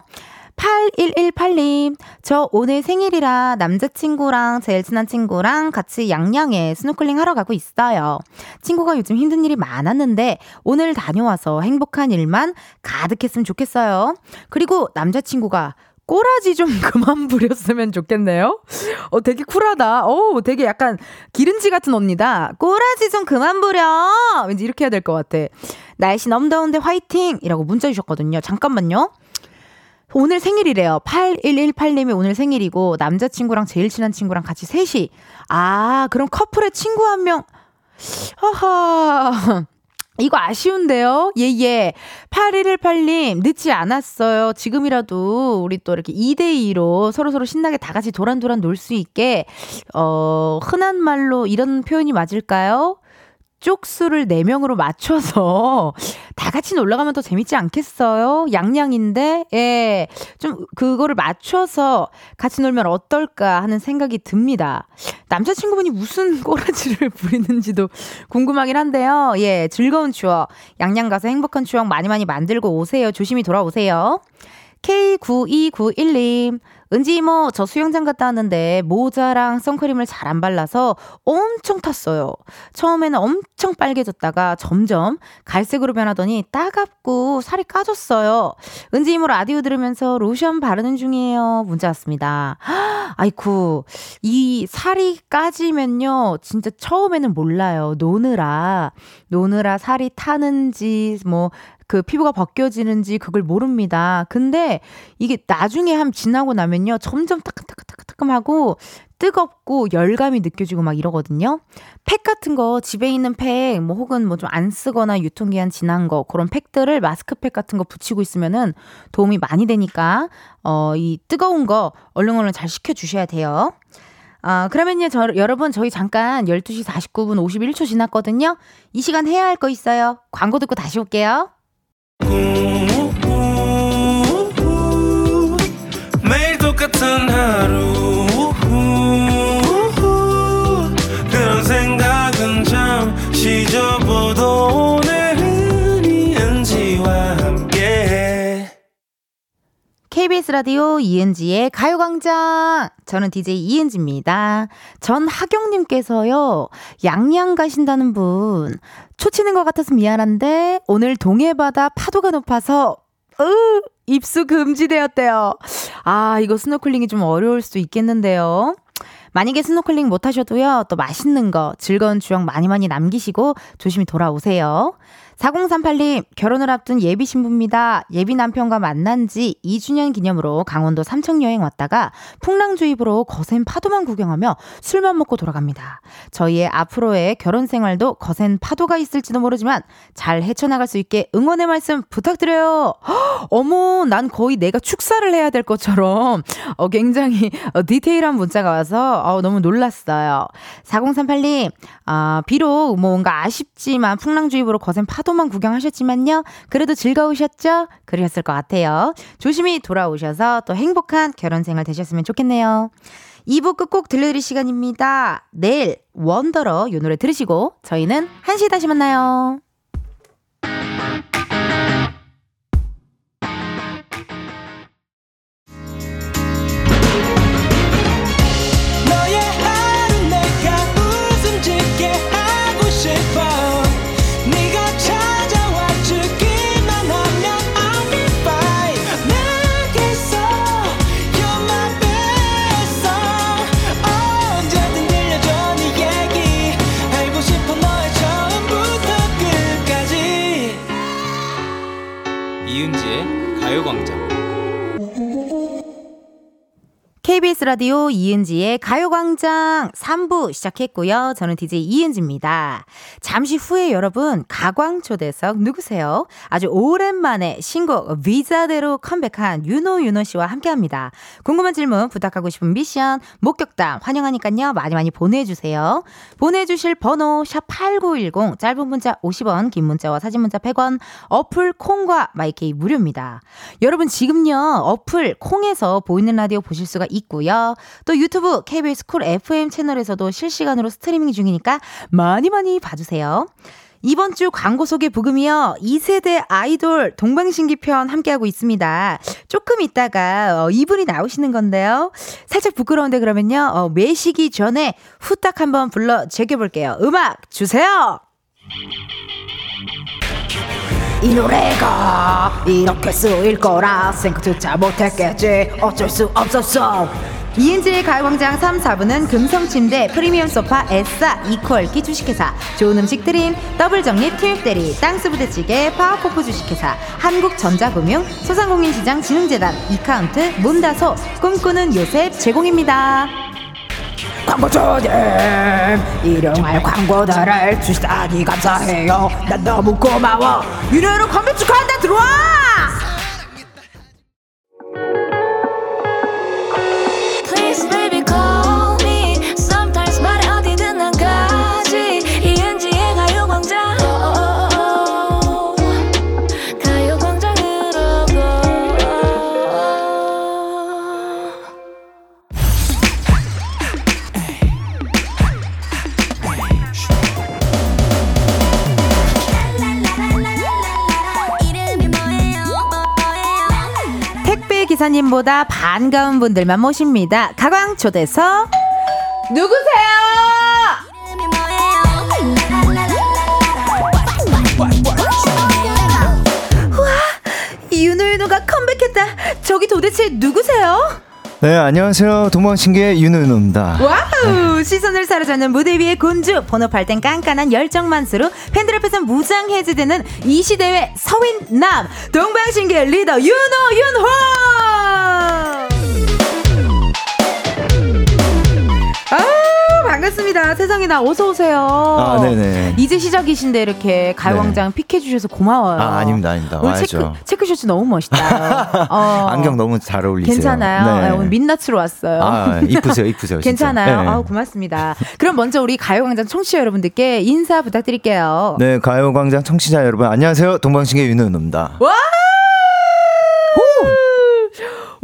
8118님, 저 오늘 생일이라 남자친구랑 제일 친한 친구랑 같이 양양에 스노클링 하러 가고 있어요. 친구가 요즘 힘든 일이 많았는데 오늘 다녀와서 행복한 일만 가득했으면 좋겠어요. 그리고 남자친구가 꼬라지 좀 그만 부렸으면 좋겠네요. 어, 되게 쿨하다. 어, 되게 약간 기른지 같은 언니다. 꼬라지 좀 그만 부려! 왠지 이렇게 해야 될 것 같아. 날씨 너무 더운데 화이팅! 이라고 문자 주셨거든요. 잠깐만요. 오늘 생일이래요. 8118님이 오늘 생일이고, 남자친구랑 제일 친한 친구랑 같이 셋이. 아, 그럼 커플의 친구 한 명. 하하. 이거 아쉬운데요? 예, 예. 8118님, 늦지 않았어요. 지금이라도 우리 또 이렇게 2대2로 서로서로 신나게 다 같이 도란도란 놀 수 있게, 어, 흔한 말로 이런 표현이 맞을까요? 쪽수를 4명으로 맞춰서 다 같이 놀러 가면 더 재밌지 않겠어요? 양양인데, 예. 좀 그거를 맞춰서 같이 놀면 어떨까 하는 생각이 듭니다. 남자친구분이 무슨 꼬라지를 부리는지도 궁금하긴 한데요. 예. 즐거운 추억. 양양 가서 행복한 추억 많이 많이 만들고 오세요. 조심히 돌아오세요. K9291님. 은지 이모, 저 수영장 갔다 왔는데 모자랑 선크림을 잘 안 발라서 엄청 탔어요. 처음에는 엄청 빨개졌다가 점점 갈색으로 변하더니 따갑고 살이 까졌어요. 은지 이모 라디오 들으면서 로션 바르는 중이에요. 문자 왔습니다. 아이쿠, 이 살이 까지면요, 진짜 처음에는 몰라요. 노느라, 노느라 살이 타는지, 뭐, 그 피부가 벗겨지는지 그걸 모릅니다. 근데 이게 나중에 한 지나고 나면요. 점점 따끈따끈따끈하고 뜨겁고 열감이 느껴지고 막 이러거든요. 팩 같은 거 집에 있는 팩, 뭐 혹은 뭐 좀 안 쓰거나 유통기한 지난 거 그런 팩들을 마스크팩 같은 거 붙이고 있으면은 도움이 많이 되니까 어 이 뜨거운 거 얼른 얼른 잘 식혀 주셔야 돼요. 아, 그러면요, 저, 여러분, 저희 잠깐 12시 49분 51초 지났거든요. 이 시간 해야 할 거 있어요. 광고 듣고 다시 올게요. 매일 똑같은 KBS 라디오 이은지의 가요광장. 저는 DJ 이은지입니다. 전 하경님께서요, 양양 가신다는 분, 초치는 것 같아서 미안한데, 오늘 동해바다 파도가 높아서, 으, 입수 금지되었대요. 아, 이거 스노클링이 좀 어려울 수 있겠는데요. 만약에 스노클링 못 하셔도요, 또 맛있는 거, 즐거운 추억 많이 많이 남기시고 조심히 돌아오세요. 4038님, 결혼을 앞둔 예비 신부입니다. 예비 남편과 만난 지 2주년 기념으로 강원도 삼척 여행 왔다가 풍랑주의보로 거센 파도만 구경하며 술만 먹고 돌아갑니다. 저희의 앞으로의 결혼 생활도 거센 파도가 있을지도 모르지만 잘 헤쳐나갈 수 있게 응원의 말씀 부탁드려요. 헉, 어머, 난 거의 내가 축사를 해야 될 것처럼 어, 굉장히 어, 디테일한 문자가 와서 어, 너무 놀랐어요. 4038님, 아, 비록 뭔가 아쉽지만 풍랑주입으로 거센 파도 만 구경하셨지만요. 그래도 즐거우셨죠? 그러셨을 것 같아요. 조심히 돌아오셔서 또 행복한 결혼 생활 되셨으면 좋겠네요. 2부 끝곡 들려드릴 시간입니다. 내일 원더러 요 노래 들으시고 저희는 1시에 다시 만나요. KBS 라디오 이은지의 가요광장 3부 시작했고요. 저는 DJ 이은지입니다. 잠시 후에 여러분, 가광초대석 누구세요? 아주 오랜만에 신곡 위자대로 컴백한 윤호 윤호 씨와 함께 합니다. 궁금한 질문, 부탁하고 싶은 미션, 목격담 환영하니까요. 많이 많이 보내주세요. 보내주실 번호 샵8910, 짧은 문자 50원, 긴 문자와 사진 문자 100원, 어플 콩과 마이케이 무료입니다. 여러분 지금요, 어플 콩에서 보이는 라디오 보실 수가 있고요. 또 유튜브 KBS 쿨 FM 채널에서도 실시간으로 스트리밍 중이니까 많이 많이 봐주세요. 이번 주 광고 소개 부금이요. 2세대 아이돌 동방신기 편 함께하고 있습니다. 조금 있다가 어, 이분이 나오시는 건데요. 살짝 부끄러운데 그러면요. 어, 모시기 전에 후딱 한번 불러 제껴볼게요. 음악 주세요. 이 노래가 이렇게 쓰일 거라 생각조차 못했겠지 어쩔 수 없었어 이은지의 가요광장 3, 4부는 금성침대, 프리미엄 소파, 에싸, 이퀄기 주식회사, 좋은 음식 드림, 더블정립 트육대리, 땅스부대찌개, 파워포프 주식회사, 한국전자금융, 소상공인시장 진흥재단, 이카운트, 문다소, 꿈꾸는 요셉 제공입니다. 광고주님. 일용할 광고들을 주시다니 감사해요. 난 너무 고마워. 유료로 컴백 축하한다. 들어와 기사님보다 반가운 분들만 모십니다. 가광 초대석 누구세요? 이름이 뭐예요 유노윤호가 컴백했다. 저기 도대체 누구세요 네, 안녕하세요. 동방신기의 유노윤호입니다. 와우! 시선을 사로잡는 무대 위의 곤주. 본업할 땐 깐깐한 열정만수르 팬들 앞에서 무장해제되는 이 시대의 sweet남. 동방신기 리더 유노윤호 반갑습니다 세상에나 어서 오세요 아, 네네. 이제 시작이신데 이렇게 가요광장 픽해 주셔서 고마워요 아, 아닙니다, 아닙니다. 오늘 와야죠. 체크, 체크셔츠 너무 멋있다 어. 안경 너무 잘 어울리세요. 괜찮아요 네. 아, 오늘 민낯으로 왔어요 아, 이쁘세요, 이쁘세요. 괜찮아요. 네. 아우 고맙습니다. 그럼 먼저 우리 가요광장 청취자 여러분들께 인사 부탁드릴게요. 네, 가요광장 청취자 여러분, 안녕하세요. 동방신기의 윤은우입니다. 와!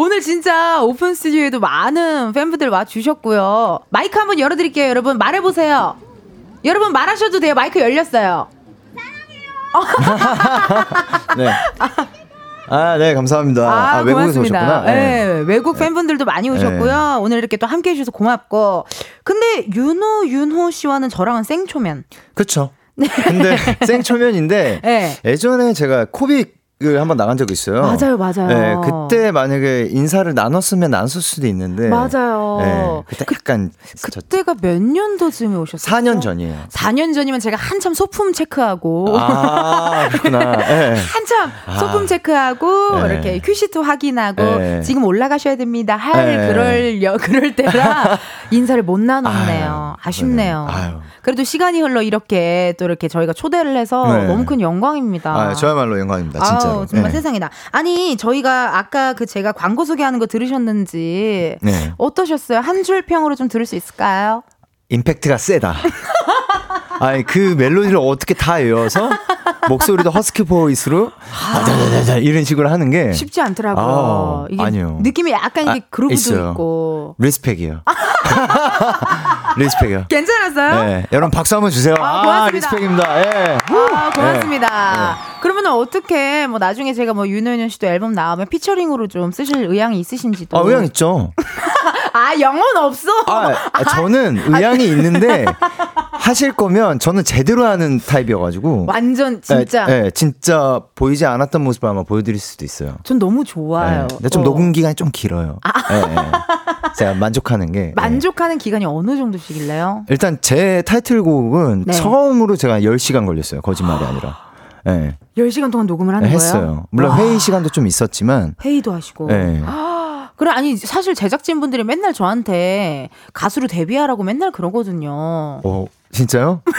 오늘 진짜 오픈 스튜디오에도 많은 팬분들 와 주셨고요. 마이크 한번 열어 드릴게요, 여러분. 말해 보세요. 여러분 말하셔도 돼요. 마이크 열렸어요. 네. 아, 네, 감사합니다. 아, 외국에서 고맙습니다. 오셨구나. 네. 외국 팬분들도 많이 오셨고요. 오늘 이렇게 또 함께 해주셔서 고맙고. 근데 윤호, 윤호 씨와는 저랑은 생초면. 그쵸. 근데 생초면인데 네. 예전에 제가 코빅 을 한번 나간 적이 있어요. 맞아요, 맞아요. 네, 그때 만약에 인사를 나눴으면 나눴을 수도 있는데. 맞아요. 네, 그때 약간 저 그때가 몇 년도쯤에 오셨어요? 4년 전이에요. 4년 전이면 제가 한참 소품 체크하고 아, 그렇구나. 네. 한참 아. 소품 체크하고 네. 이렇게 큐시트 확인하고 네. 지금 올라가셔야 됩니다. 할 네. 그럴 여 그럴 때라 인사를 못 나눴네요. 아유, 아쉽네요. 네. 아유. 그래도 시간이 흘러 이렇게 또 이렇게 저희가 초대를 해서 네. 너무 큰 영광입니다. 아, 저야말로 영광입니다. 진짜로. 아우, 정말 네. 세상이다. 아니, 저희가 아까 그 제가 광고 소개하는 거 들으셨는지 네. 어떠셨어요? 한 줄 평으로 좀 들을 수 있을까요? 임팩트가 세다. 아니 그 멜로디를 어떻게 다 외워서 목소리도 허스키 보이스로 아, 이런 식으로 하는 게 쉽지 않더라고요. 아, 아니요. 느낌이 약간 이게 아, 그루브도 있어요. 있고. respect이에요. respect이요. 괜찮았어요? 네, 여러분 박수 한번 주세요. 아, 고맙습니다. respect입니다. 예. 아, 고맙습니다. 네. 그러면 어떻게 뭐 나중에 제가 뭐 윤호연 씨도 앨범 나오면 피처링으로 좀 쓰실 의향이 있으신지도. 아, 의향 있죠. 아, 영혼 없어. 아, 아, 저는 의향이 있는데 하실 거면 저는 제대로 하는 타입이어가지고. 완전 진짜. 예, 예, 진짜 보이지 않았던 모습을 아마 보여드릴 수도 있어요. 전 너무 좋아요. 예, 근데 좀 어. 녹음 기간이 좀 길어요. 예, 예. 제가 만족하는 게. 예. 만족하는 기간이 어느 정도씩일래요? 일단 제 타이틀곡은 네. 처음으로 제가 10시간 걸렸어요. 거짓말이 아니라. 예. 10시간 동안 녹음을 하는 네, 거예요? 했어요. 물론 와. 회의 시간도 좀 있었지만. 회의도 하시고. 예. 그래 아니 사실 제작진 분들이 맨날 저한테 가수로 데뷔하라고 맨날 그러거든요. 어, 진짜요?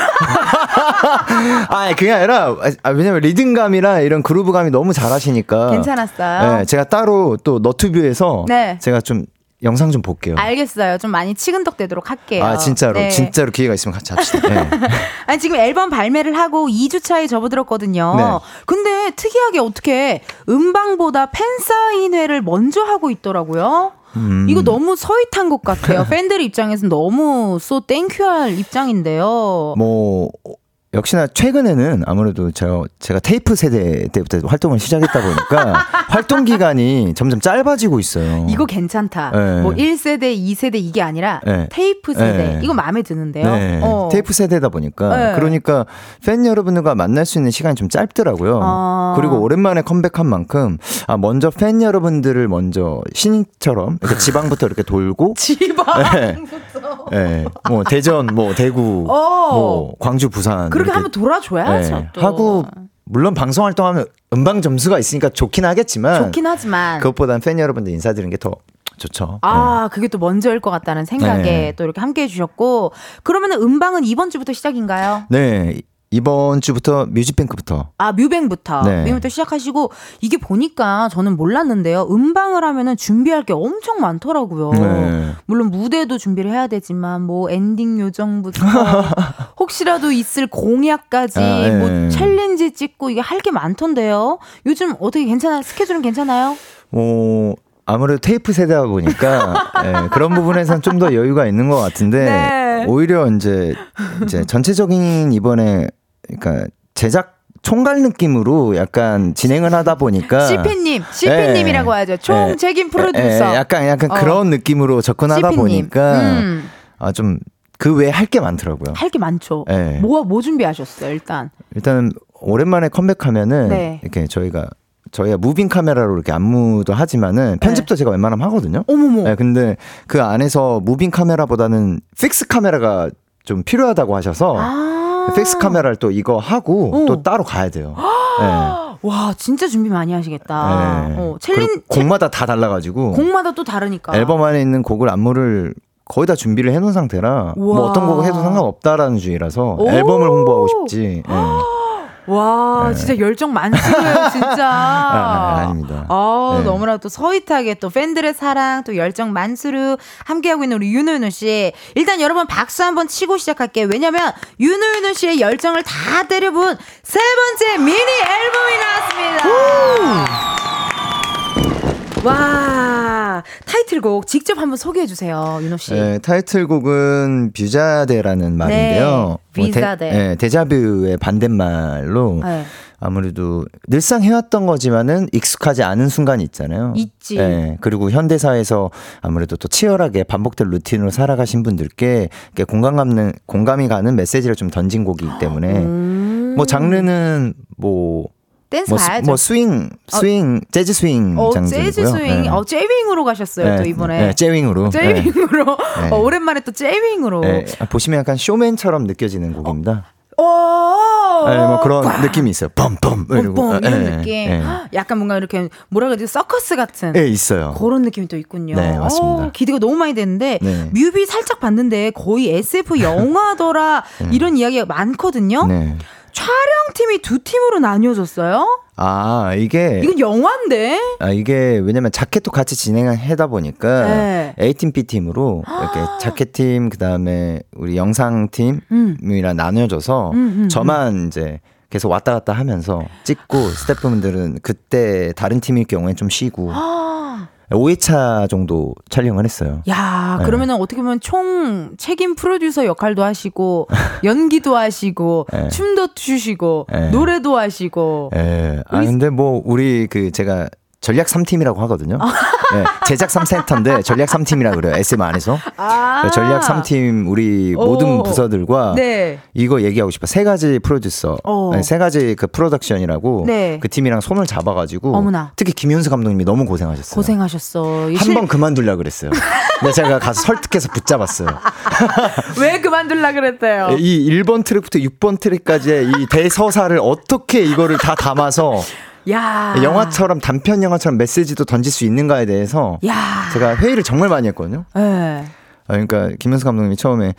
아, 그게 아니라, 아, 왜냐면 리듬감이랑 이런 그루브감이 너무 잘하시니까. 괜찮았어요? 네, 제가 따로 또 너튜브에서 네. 제가 좀 영상 좀 볼게요. 알겠어요. 좀 많이 치근덕되도록 할게요. 아, 진짜로. 네. 진짜로 기회가 있으면 같이 합시다. 네. 아니 지금 앨범 발매를 하고 2주 차에 접어들었거든요. 네. 근데 특이하게 어떻게 음방보다 팬 사인회를 먼저 하고 있더라고요. 음. 이거 너무 sweet한 것 같아요. 팬들 입장에서는 너무 so thank you할 입장인데요. 뭐, 역시나 최근에는 아무래도 제가, 제가 테이프 세대 때부터 활동을 시작했다 보니까 활동 기간이 점점 짧아지고 있어요. 이거 괜찮다. 네. 뭐 1세대, 2세대 이게 아니라 네. 테이프 세대. 네. 이거 마음에 드는데요. 네, 어. 테이프 세대다 보니까 네. 그러니까 팬 여러분들과 만날 수 있는 시간이 좀 짧더라고요. 아. 그리고 오랜만에 컴백한 만큼 아 먼저 팬 여러분들을 먼저 신인처럼 이렇게 지방부터 이렇게 돌고 지방. 네. 네. 뭐 대전, 뭐 대구, 어. 뭐 광주, 부산 그렇게 한번 돌아줘야죠. 네, 또. 하고 물론 방송 활동하면 음방 점수가 있으니까 좋긴 하겠지만 좋긴 하지만. 그것보단 팬 여러분들 인사드리는 게 더 좋죠. 아, 그게 또 먼저일 것 같다는 생각에 네. 또 이렇게 함께 해주셨고, 그러면은 음방은 이번 주부터 시작인가요? 네. 이번 주부터 뮤직뱅크부터 아, 뮤뱅부터. 네. 뮤뱅부터 시작하시고, 이게 보니까 저는 몰랐는데요. 음방을 하면은 준비할 게 엄청 많더라고요. 네. 물론 무대도 준비를 해야 되지만, 뭐 엔딩 요정부터, 혹시라도 있을 공약까지, 아, 네. 뭐 챌린지 찍고 이게 할 게 많던데요. 요즘 어떻게 괜찮아요? 스케줄은 괜찮아요? 뭐 아무래도 테이프 세대다 보니까 예, 그런 부분에선 좀 더 여유가 있는 것 같은데 네. 오히려 이제 이제 전체적인 이번에 그러니까 제작 총괄 느낌으로 약간 진행을 하다 보니까 CP님, CP님이라고 하죠. 총 예, 책임 예, 프로듀서. 예, 약간 약간 어. 그런 느낌으로 접근하다 CP 님. 보니까 음. 아 좀 그 외에 할 게 많더라고요. 할 게 많죠. 예. 뭐, 뭐 준비하셨어요, 일단? 일단 오랜만에 컴백하면은 네. 이렇게 저희가 저희가 moving 카메라로 이렇게 안무도 하지만은 편집도 제가 웬만하면 하거든요. 어머머. 네, 근데 그 안에서 moving 카메라보다는 fix 카메라가 좀 필요하다고 하셔서 아. fix 카메라를 또 이거 하고 어. 또 따로 가야 돼요. 네. 와, 진짜 준비 많이 하시겠다. 네. 어, 챌린, 곡마다 다 달라가지고 곡마다 또 다르니까. 앨범 안에 있는 곡을 안무를 거의 다 준비를 해놓은 상태라 우와. 뭐 어떤 곡을 해도 상관없다라는 주의라서 오. 앨범을 홍보하고 싶지. 네. 와, 네. 진짜 열정 많으시네요, 진짜. 아, 아 닙니다. 아, 네. 너무나 또 sweet하게 또 팬들의 사랑, 또 열정 만수르 함께하고 있는 우리 유노윤호 씨. 일단 여러분 박수 한번 치고 시작할게요. 왜냐면 유노윤호 씨의 열정을 다 때려부은 세 번째 미니 앨범이 나왔습니다. 와, 타이틀곡 직접 한번 소개해 주세요, 윤호 씨. 네, 타이틀곡은 뷰자데라는 말인데요. 네, 뷰자데. 뭐 데, 네, 데자뷰의 반대말로 네. 아무래도 늘상 해왔던 거지만은 익숙하지 않은 순간이 있잖아요. 있지. 네, 그리고 현대사회에서 아무래도 또 치열하게 반복된 루틴으로 살아가신 분들께 공감 가는 공감이 가는 메시지를 좀 던진 곡이기 때문에 음. 뭐 장르는 뭐 댄스 뭐, 스- 가야죠. 뭐 스윙, 스윙, 재즈 스윙 어, 장르고요. 재즈 스윙, 어, 재윙으로 가셨어요, 또 이번에. 네, 재윙으로. 네. 재윙으로. 네. 어, 오랜만에 또 재윙으로. 네, 보시면 약간 쇼맨처럼 느껴지는 곡입니다. 오! 네, 뭐 그런 느낌이 있어요. 뻔뻔. 어. 이런 네, 느낌. 네. 약간 뭔가 이렇게 뭐라 그러지 서커스 같은. 네, 있어요. 그런 느낌이 또 있군요. 네, 맞습니다. 어, 기대가 너무 많이 되는데 네. 뮤비 살짝 봤는데 거의 SF 영화더라 이런 이야기가 많거든요. 네. 촬영팀이 두 팀으로 나뉘어졌어요. 아 이게 이건 영화인데. 아 이게 왜냐면 자켓도 같이 진행을 하다 보니까 네. A팀 B팀으로 이렇게 자켓팀 그다음에 우리 영상 음. 팀이랑 나뉘어져서 음, 음, 저만 이제 계속 왔다 갔다 하면서 찍고 스태프분들은 그때 다른 팀일 경우에 좀 쉬고 아, 5회차 정도 촬영을 했어요. 야, 네. 그러면은 어떻게 보면 총 책임 프로듀서 역할도 하시고 연기도 하시고 네. 춤도 추시고 네. 노래도 하시고 예. 아 근데 뭐 우리 그 제가 전략 3팀이라고 하거든요. 예, 제작 3센터인데 전략 3팀이라고 그래요. SM 안에서. 아. 전략 3팀 우리 오. 모든 부서들과 네. 이거 얘기하고 싶어. 세 가지 프로듀서, 어. 아니, 세 가지 그 프로덕션이라고 네. 그 팀이랑 손을 잡아가지고 어머나. 특히 김윤수 감독님이 너무 고생하셨어요. 고생하셨어. 한 실- 번 그만둘라 그랬어요. 근데 제가 가서 설득해서 붙잡았어요. 왜 그만둘라 그랬대요? 이 1번 트랙부터 6번 트랙까지의 이 대서사를 어떻게 이거를 다 담아서 야. 영화처럼 단편 영화처럼 메시지도 던질 수 있는가에 대해서 야. 제가 회의를 정말 많이 했거든요. 예. 아, 그러니까 김현수 감독님이 처음에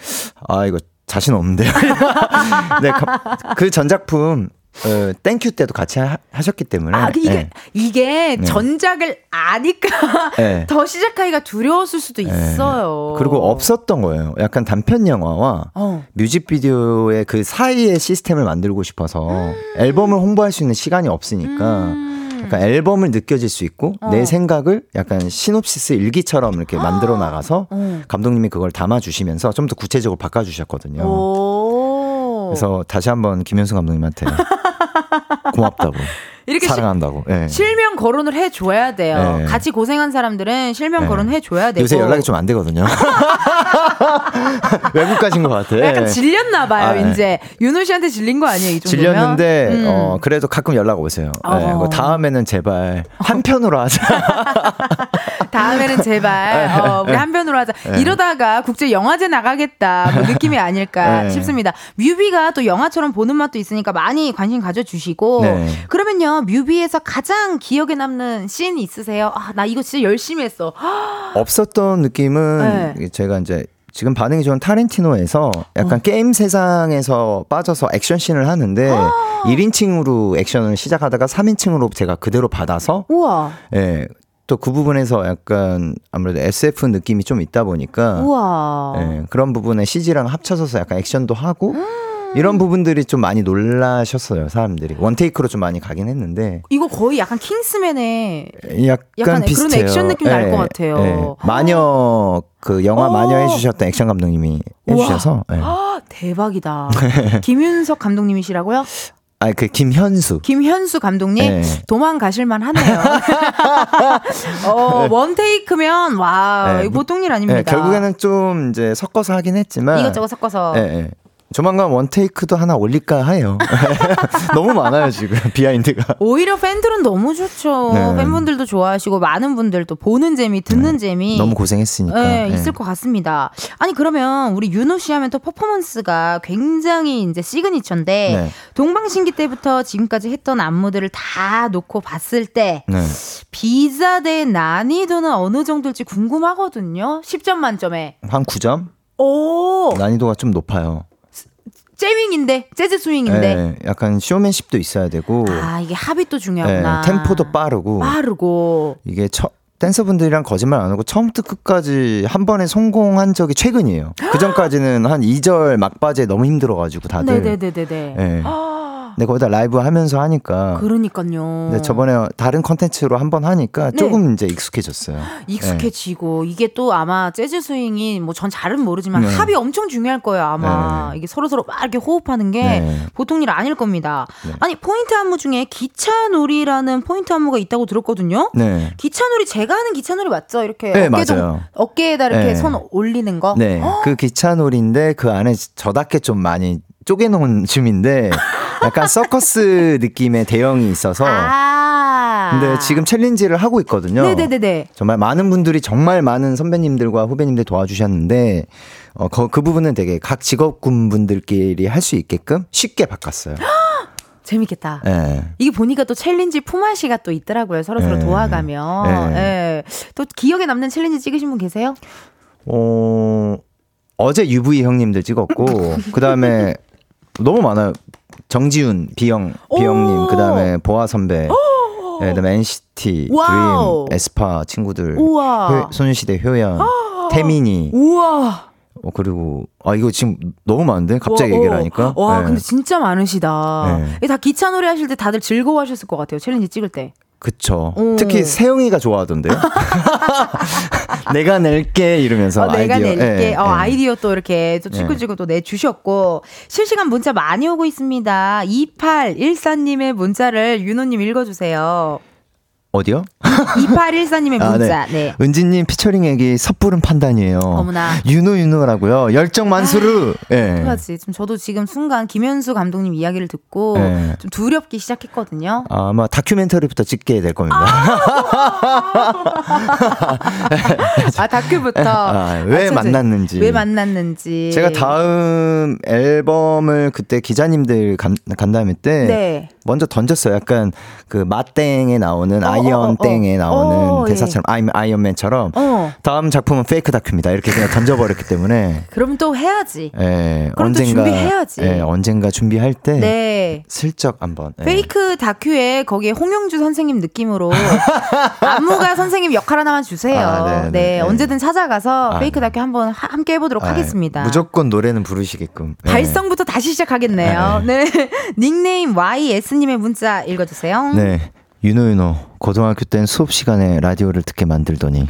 아 이거 자신 없는데요. 네, 가- 그 전작품 어, Thank U 때도 같이 하, 셨기 때문에 아, 그 이게 네. 이게 네. 전작을 아니까 네. 더 시작하기가 두려웠을 수도 네. 있어요. 그리고 없었던 거예요. 약간 단편 영화와 어. 뮤직비디오의 그 사이의 시스템을 만들고 싶어서 음. 앨범을 홍보할 수 있는 시간이 없으니까 약간 앨범을 느껴질 수 있고 어. 내 생각을 약간 시놉시스 일기처럼 이렇게 만들어 나가서 어. 감독님이 그걸 담아 주시면서 좀 더 구체적으로 바꿔 주셨거든요. 오. 그래서 다시 한번 김현수 감독님한테 고맙다고 이렇게 시- 사랑한다고. 예. 실명 거론을 해줘야 돼요. 네. 같이 고생한 사람들은 실명 네. 거론 해줘야 되고. 요새 연락이 좀 안 되거든요. 외국 가신 것 같아. 약간 질렸나 봐요, 아, 네. 이제. 윤호 씨한테 질린 거 아니에요, 이 정도면? 질렸는데 음. 어 그래도 가끔 연락 오세요. 어. 네, 그 다음에는 제발 한 편으로 하자. 다음에는 제발 어, 우리 한 편으로 하자. 네. 이러다가 국제 영화제 나가겠다 뭐 느낌이 아닐까 네. 싶습니다. 뮤비가 또 영화처럼 보는 맛도 있으니까 많이 관심 가져주시고 네. 그러면요 뮤비에서 가장 기억에 남는 씬 있으세요? 아 나 이거 진짜 열심히 했어. 없었던 느낌은 네. 제가 이제 지금 반응이 좋은 타렌티노에서 약간 게임 세상에서 빠져서 액션 씬을 하는데 1인칭으로 액션을 시작하다가 3인칭으로 제가 그대로 받아서 우와 예. 또 그 부분에서 약간 아무래도 SF 느낌이 좀 있다 보니까 우와. 예, 그런 부분에 CG랑 합쳐져서 약간 액션도 하고 음. 이런 부분들이 좀 많이 놀라셨어요 사람들이 원테이크로 좀 많이 가긴 했는데 이거 거의 약간 킹스맨의 약간, 약간 그런 비슷해요. 액션 느낌 날것 예, 같아요. 예. 마녀 그 영화 어. 마녀 해주셨던 액션 감독님이 해주셔서 예. 아, 대박이다. 김윤석 감독님이시라고요? 아그 김현수 김현수 감독님 네. 도망가실만 하네요. 어, 원 테이크면 와, 네. 보통 일 아닙니다. 예, 결국에는 좀 이제 섞어서 하긴 했지만 이것저것 섞어서 예, 예. 조만간 원테이크도 하나 올릴까 해요. 너무 많아요 지금 비하인드가. 오히려 팬들은 너무 좋죠. 네. 팬분들도 좋아하시고 많은 분들도 보는 재미, 듣는 재미 너무 고생했으니까. 네, 예. 있을 것 같습니다. 아니 그러면 우리 윤호 씨 하면 또 퍼포먼스가 굉장히 이제 시그니처인데 네. 동방신기 때부터 지금까지 했던 안무들을 다 놓고 봤을 때 네. 비자 대 난이도는 어느 정도일지 궁금하거든요. 10점 만점에. 한 9점? 오, 난이도가 좀 높아요. 재윙인데 재즈 스윙인데. 예, 약간 쇼맨십도 있어야 되고 아 이게 합이 또 예, 중요하구나. 템포도 빠르고 빠르고. 이게 처, 댄서분들이랑 거짓말 안 하고 처음부터 끝까지 한 번에 성공한 적이 최근이에요. 그 전까지는 한 2절 막바지에 너무 힘들어가지고 다들. 네네네네네. 예. 아, 근데 거기다 라이브 하면서 하니까. 그러니까요. 근데 저번에 다른 컨텐츠로 한 번 하니까 네. 조금 이제 익숙해졌어요. 익숙해지고 이게 또 아마 재즈 스윙이 뭐 전 잘은 모르지만 네. 합이 엄청 중요할 거예요 아마 네. 이게 서로 서로 막 이렇게 호흡하는 게 네. 보통 일 아닐 겁니다. 네. 아니 포인트 안무 중에 기차놀이라는 포인트 안무가 있다고 들었거든요. 네. 기차놀이 제가 하는 기차놀이 맞죠? 이렇게 네, 어깨 동- 맞아요. 어깨에다 이렇게 네. 손 올리는 거. 네. 그 기차놀이인데 그 안에 저답게 좀 많이 쪼개놓은 춤인데 약간 서커스 느낌의 대형이 있어서 아. 근데 지금 챌린지를 하고 있거든요. 네네네네. 정말 많은 분들이 정말 많은 선배님들과 후배님들 도와주셨는데 어, 그, 그 부분은 되게 각 직업군 분들끼리 할 수 있게끔 쉽게 바꿨어요. 재밌겠다. 예. 이게 보니까 또 챌린지 품앗이가 또 있더라고요. 서로 서로 네. 도와가며. 네. 예. 또 기억에 남는 챌린지 찍으신 분 계세요? 어, 어제 UV 형님들 찍었고 그 다음에 너무 많아요. 정지훈, 비형, 비형님, 오. 그다음에 보아 선배, 예, 그다음에 NCT, 와우. 드림, 에스파 친구들. 효- 소녀시대 효연, 태민이, 우와. 어, 그리고 아 이거 지금 너무 많은데 갑자기 와, 얘기를 어. 하니까. 와, 예. 근데 진짜 많으시다. 네. 다 기차 놀이 하실 때 다들 즐거워하셨을 것 같아요. 챌린지 찍을 때. 그쵸. 오. 특히 세영이가 좋아하던데요. 내가 낼게 이러면서 어, 내가 아이디어. 낼게. 예, 어, 예. 아이디어 또 이렇게 또 찔끔찔끔 또 내 주셨고, 실시간 문자 많이 오고 있습니다. 2814님의 문자를 윤호님 읽어주세요. 어디요? 2814님의 아, 문자. 네. 은지님 피처링 얘기 섣부른 판단이에요. 어머나. 윤호 윤호라고요. 열정 만수르. 예. 어떡하지? 지금 저도 지금 순간 김현수 감독님 이야기를 듣고 네. 좀 두렵기 시작했거든요. 아마 다큐멘터리부터 찍게 될 겁니다. 아, 다큐부터. 아, 왜 저, 저, 만났는지. 왜 만났는지. 제가 다음 앨범을 그때 기자님들 간, 간담회 때 네. 먼저 던졌어요. 약간 그 마땡에 나오는 어, 어, 아이언 땡에 어. 나오는 어, 예. 대사처럼 아이, 아이언맨처럼 어. 다음 작품은 fake 다큐입니다. 이렇게 그냥 던져버렸기 때문에 그럼 또 해야지. 예, 그럼 또 언젠가 준비해야지. 예, 언젠가 준비할 때 네. 슬쩍 한번 예. fake 다큐에 거기에 홍영주 선생님 느낌으로 안무가 선생님 역할 하나만 주세요. 아, 네, 네, 네, 네. 언제든 찾아가서 아, fake 네. 다큐 한번 하- 함께 해보도록 아, 하겠습니다. 무조건 노래는 부르시게끔. 예. 발성부터 다시 시작하겠네요. 네. 닉네임 YS 님의 문자 읽어주세요. 네. 윤호 고등학교 땐 수업 시간에 라디오를 듣게 만들더니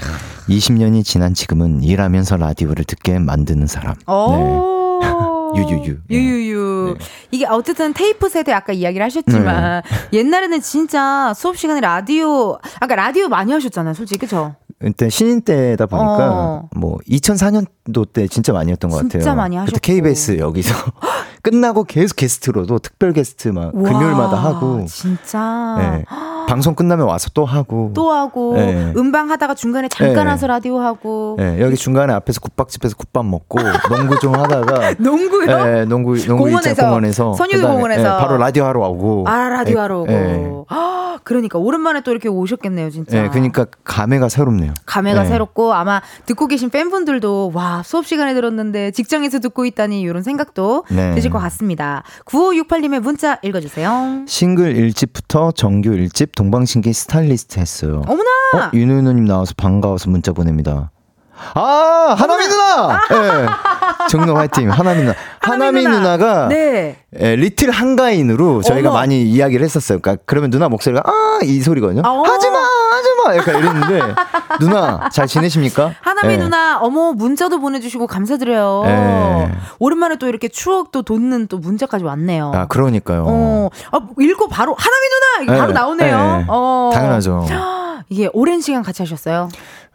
20년이 지난 지금은 일하면서 라디오를 듣게 만드는 사람. 오. 유유유. 네. 유유유. 네. 이게 어쨌든 테이프 세대 아까 이야기를 하셨지만 옛날에는 진짜 수업 시간에 라디오 아까 라디오 많이 하셨잖아요, 솔직히 그죠? 그때 신인 때다 보니까 어. 뭐 2004년도 때 진짜 많이 했던 것 진짜 같아요. 많이 그때 하셨고. KBS 여기서 끝나고 계속 게스트로도 특별 게스트 막 와, 금요일마다 하고. 진짜? 예. 방송 끝나면 와서 또 하고 또 하고 네. 음방 하다가 중간에 잠깐 네. 와서 라디오 하고 예, 여기 중간에 앞에서 국밥집에서 국밥 먹고 농구 좀 하다가 농구요? 예, 농구 농구 공원에서, 선유도 공원에서. 예, 바로 라디오 하러 오고 아 라디오 예, 하러 오고 예. 아, 그러니까 오랜만에 또 이렇게 오셨겠네요 진짜 예, 그러니까 감회가 새롭네요. 감회가 예. 새롭고 아마 듣고 계신 팬분들도 와 수업 시간에 들었는데 직장에서 듣고 있다니 이런 생각도 네. 드실 것 같습니다 9568님의 문자 읽어주세요 싱글 1집부터 정규 1집 동방신기 스타일리스트 했어요. 어머나 어, 윤우 누님 나와서 반가워서 문자 보냅니다. 아, 하나미 누나! 예. 정노 화이팅. 하나미 누나. 하나미 누나. 누나 가 네 예, 리틀 한가인으로 저희가 어머. 많이 이야기를 했었어요. 그러니까 그러면 누나 목소리가 아, 이 소리거든요. 어. 하지마! 약간 이랬는데 누나 잘 지내십니까? 하나미 예. 누나 어머 문자도 보내주시고 감사드려요 예. 오랜만에 또 이렇게 추억도 돋는 또 문자까지 왔네요 아, 그러니까요. 어, 아, 읽고 바로 하나미 누나 바로 예, 나오네요. 예. 어. 당연하죠. 이게 오랜 시간 같이 하셨어요.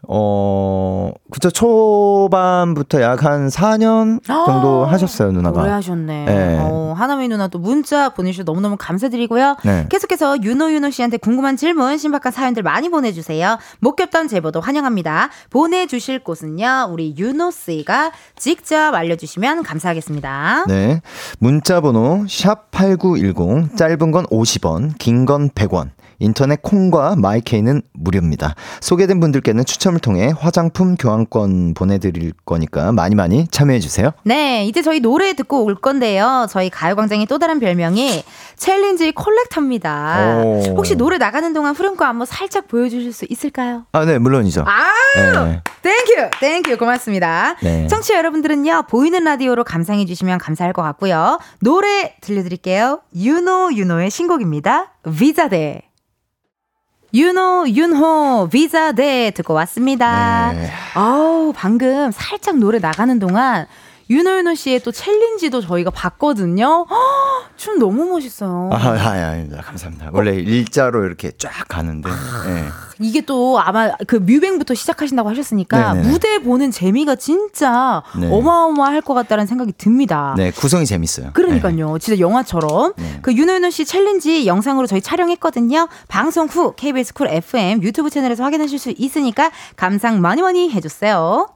어, 그쵸. 초반부터 약 한 4년 정도 하셨어요, 누나가. 오래 하셨네. 예. 어, 하나미 누나 또 문자 보내주셔서 너무너무 감사드리고요. 네. 계속해서 윤호 윤호 씨한테 궁금한 질문, 신박한 사연들 많이 보내주세요. 목격담 제보도 환영합니다. 보내주실 곳은요, 우리 윤호 씨가 직접 알려주시면 감사하겠습니다. 네. 문자 번호 샵8910 짧은 건 50원, 긴 건 100원. 인터넷 콩과 마이케이는 무료입니다. 소개된 분들께는 추첨을 통해 화장품 교환권 보내드릴 거니까 많이 많이 참여해주세요. 네, 이제 저희 노래 듣고 올 건데요. 저희 가요광장의 또 다른 별명이 challenge collector입니다. 오. 혹시 노래 나가는 동안 후렴구 안무 살짝 보여주실 수 있을까요? 아, 네, 물론이죠. 아우! 네. Thank you! Thank you! 고맙습니다. 네. 청취자 여러분들은요, 보이는 라디오로 감상해주시면 감사할 것 같고요. 노래 들려드릴게요. 유노, 유노의 신곡입니다. Vuja De. 유노, 윤호, Vuja De 듣고 왔습니다. 네. 아우, 방금 살짝 노래 나가는 동안 윤호, 윤호 씨의 또 challenge도 저희가 봤거든요. 헉, 춤 너무 멋있어요. 아, 아, 아, 아 닙니다. 감사합니다. 원래 일자로 이렇게 쫙 가는데. 예. 이게 또 아마 그 뮤뱅부터 시작하신다고 하셨으니까 네네네. 무대 보는 재미가 진짜 네. 어마어마할 것 같다는 생각이 듭니다. 네, 구성이 재밌어요. 그러니까요. 진짜 영화처럼. 네. 그 윤호윤호 씨 challenge 영상으로 저희 촬영했거든요. 방송 후 KBS 쿨 FM 유튜브 채널에서 확인하실 수 있으니까 감상 많이 많이 해주세요.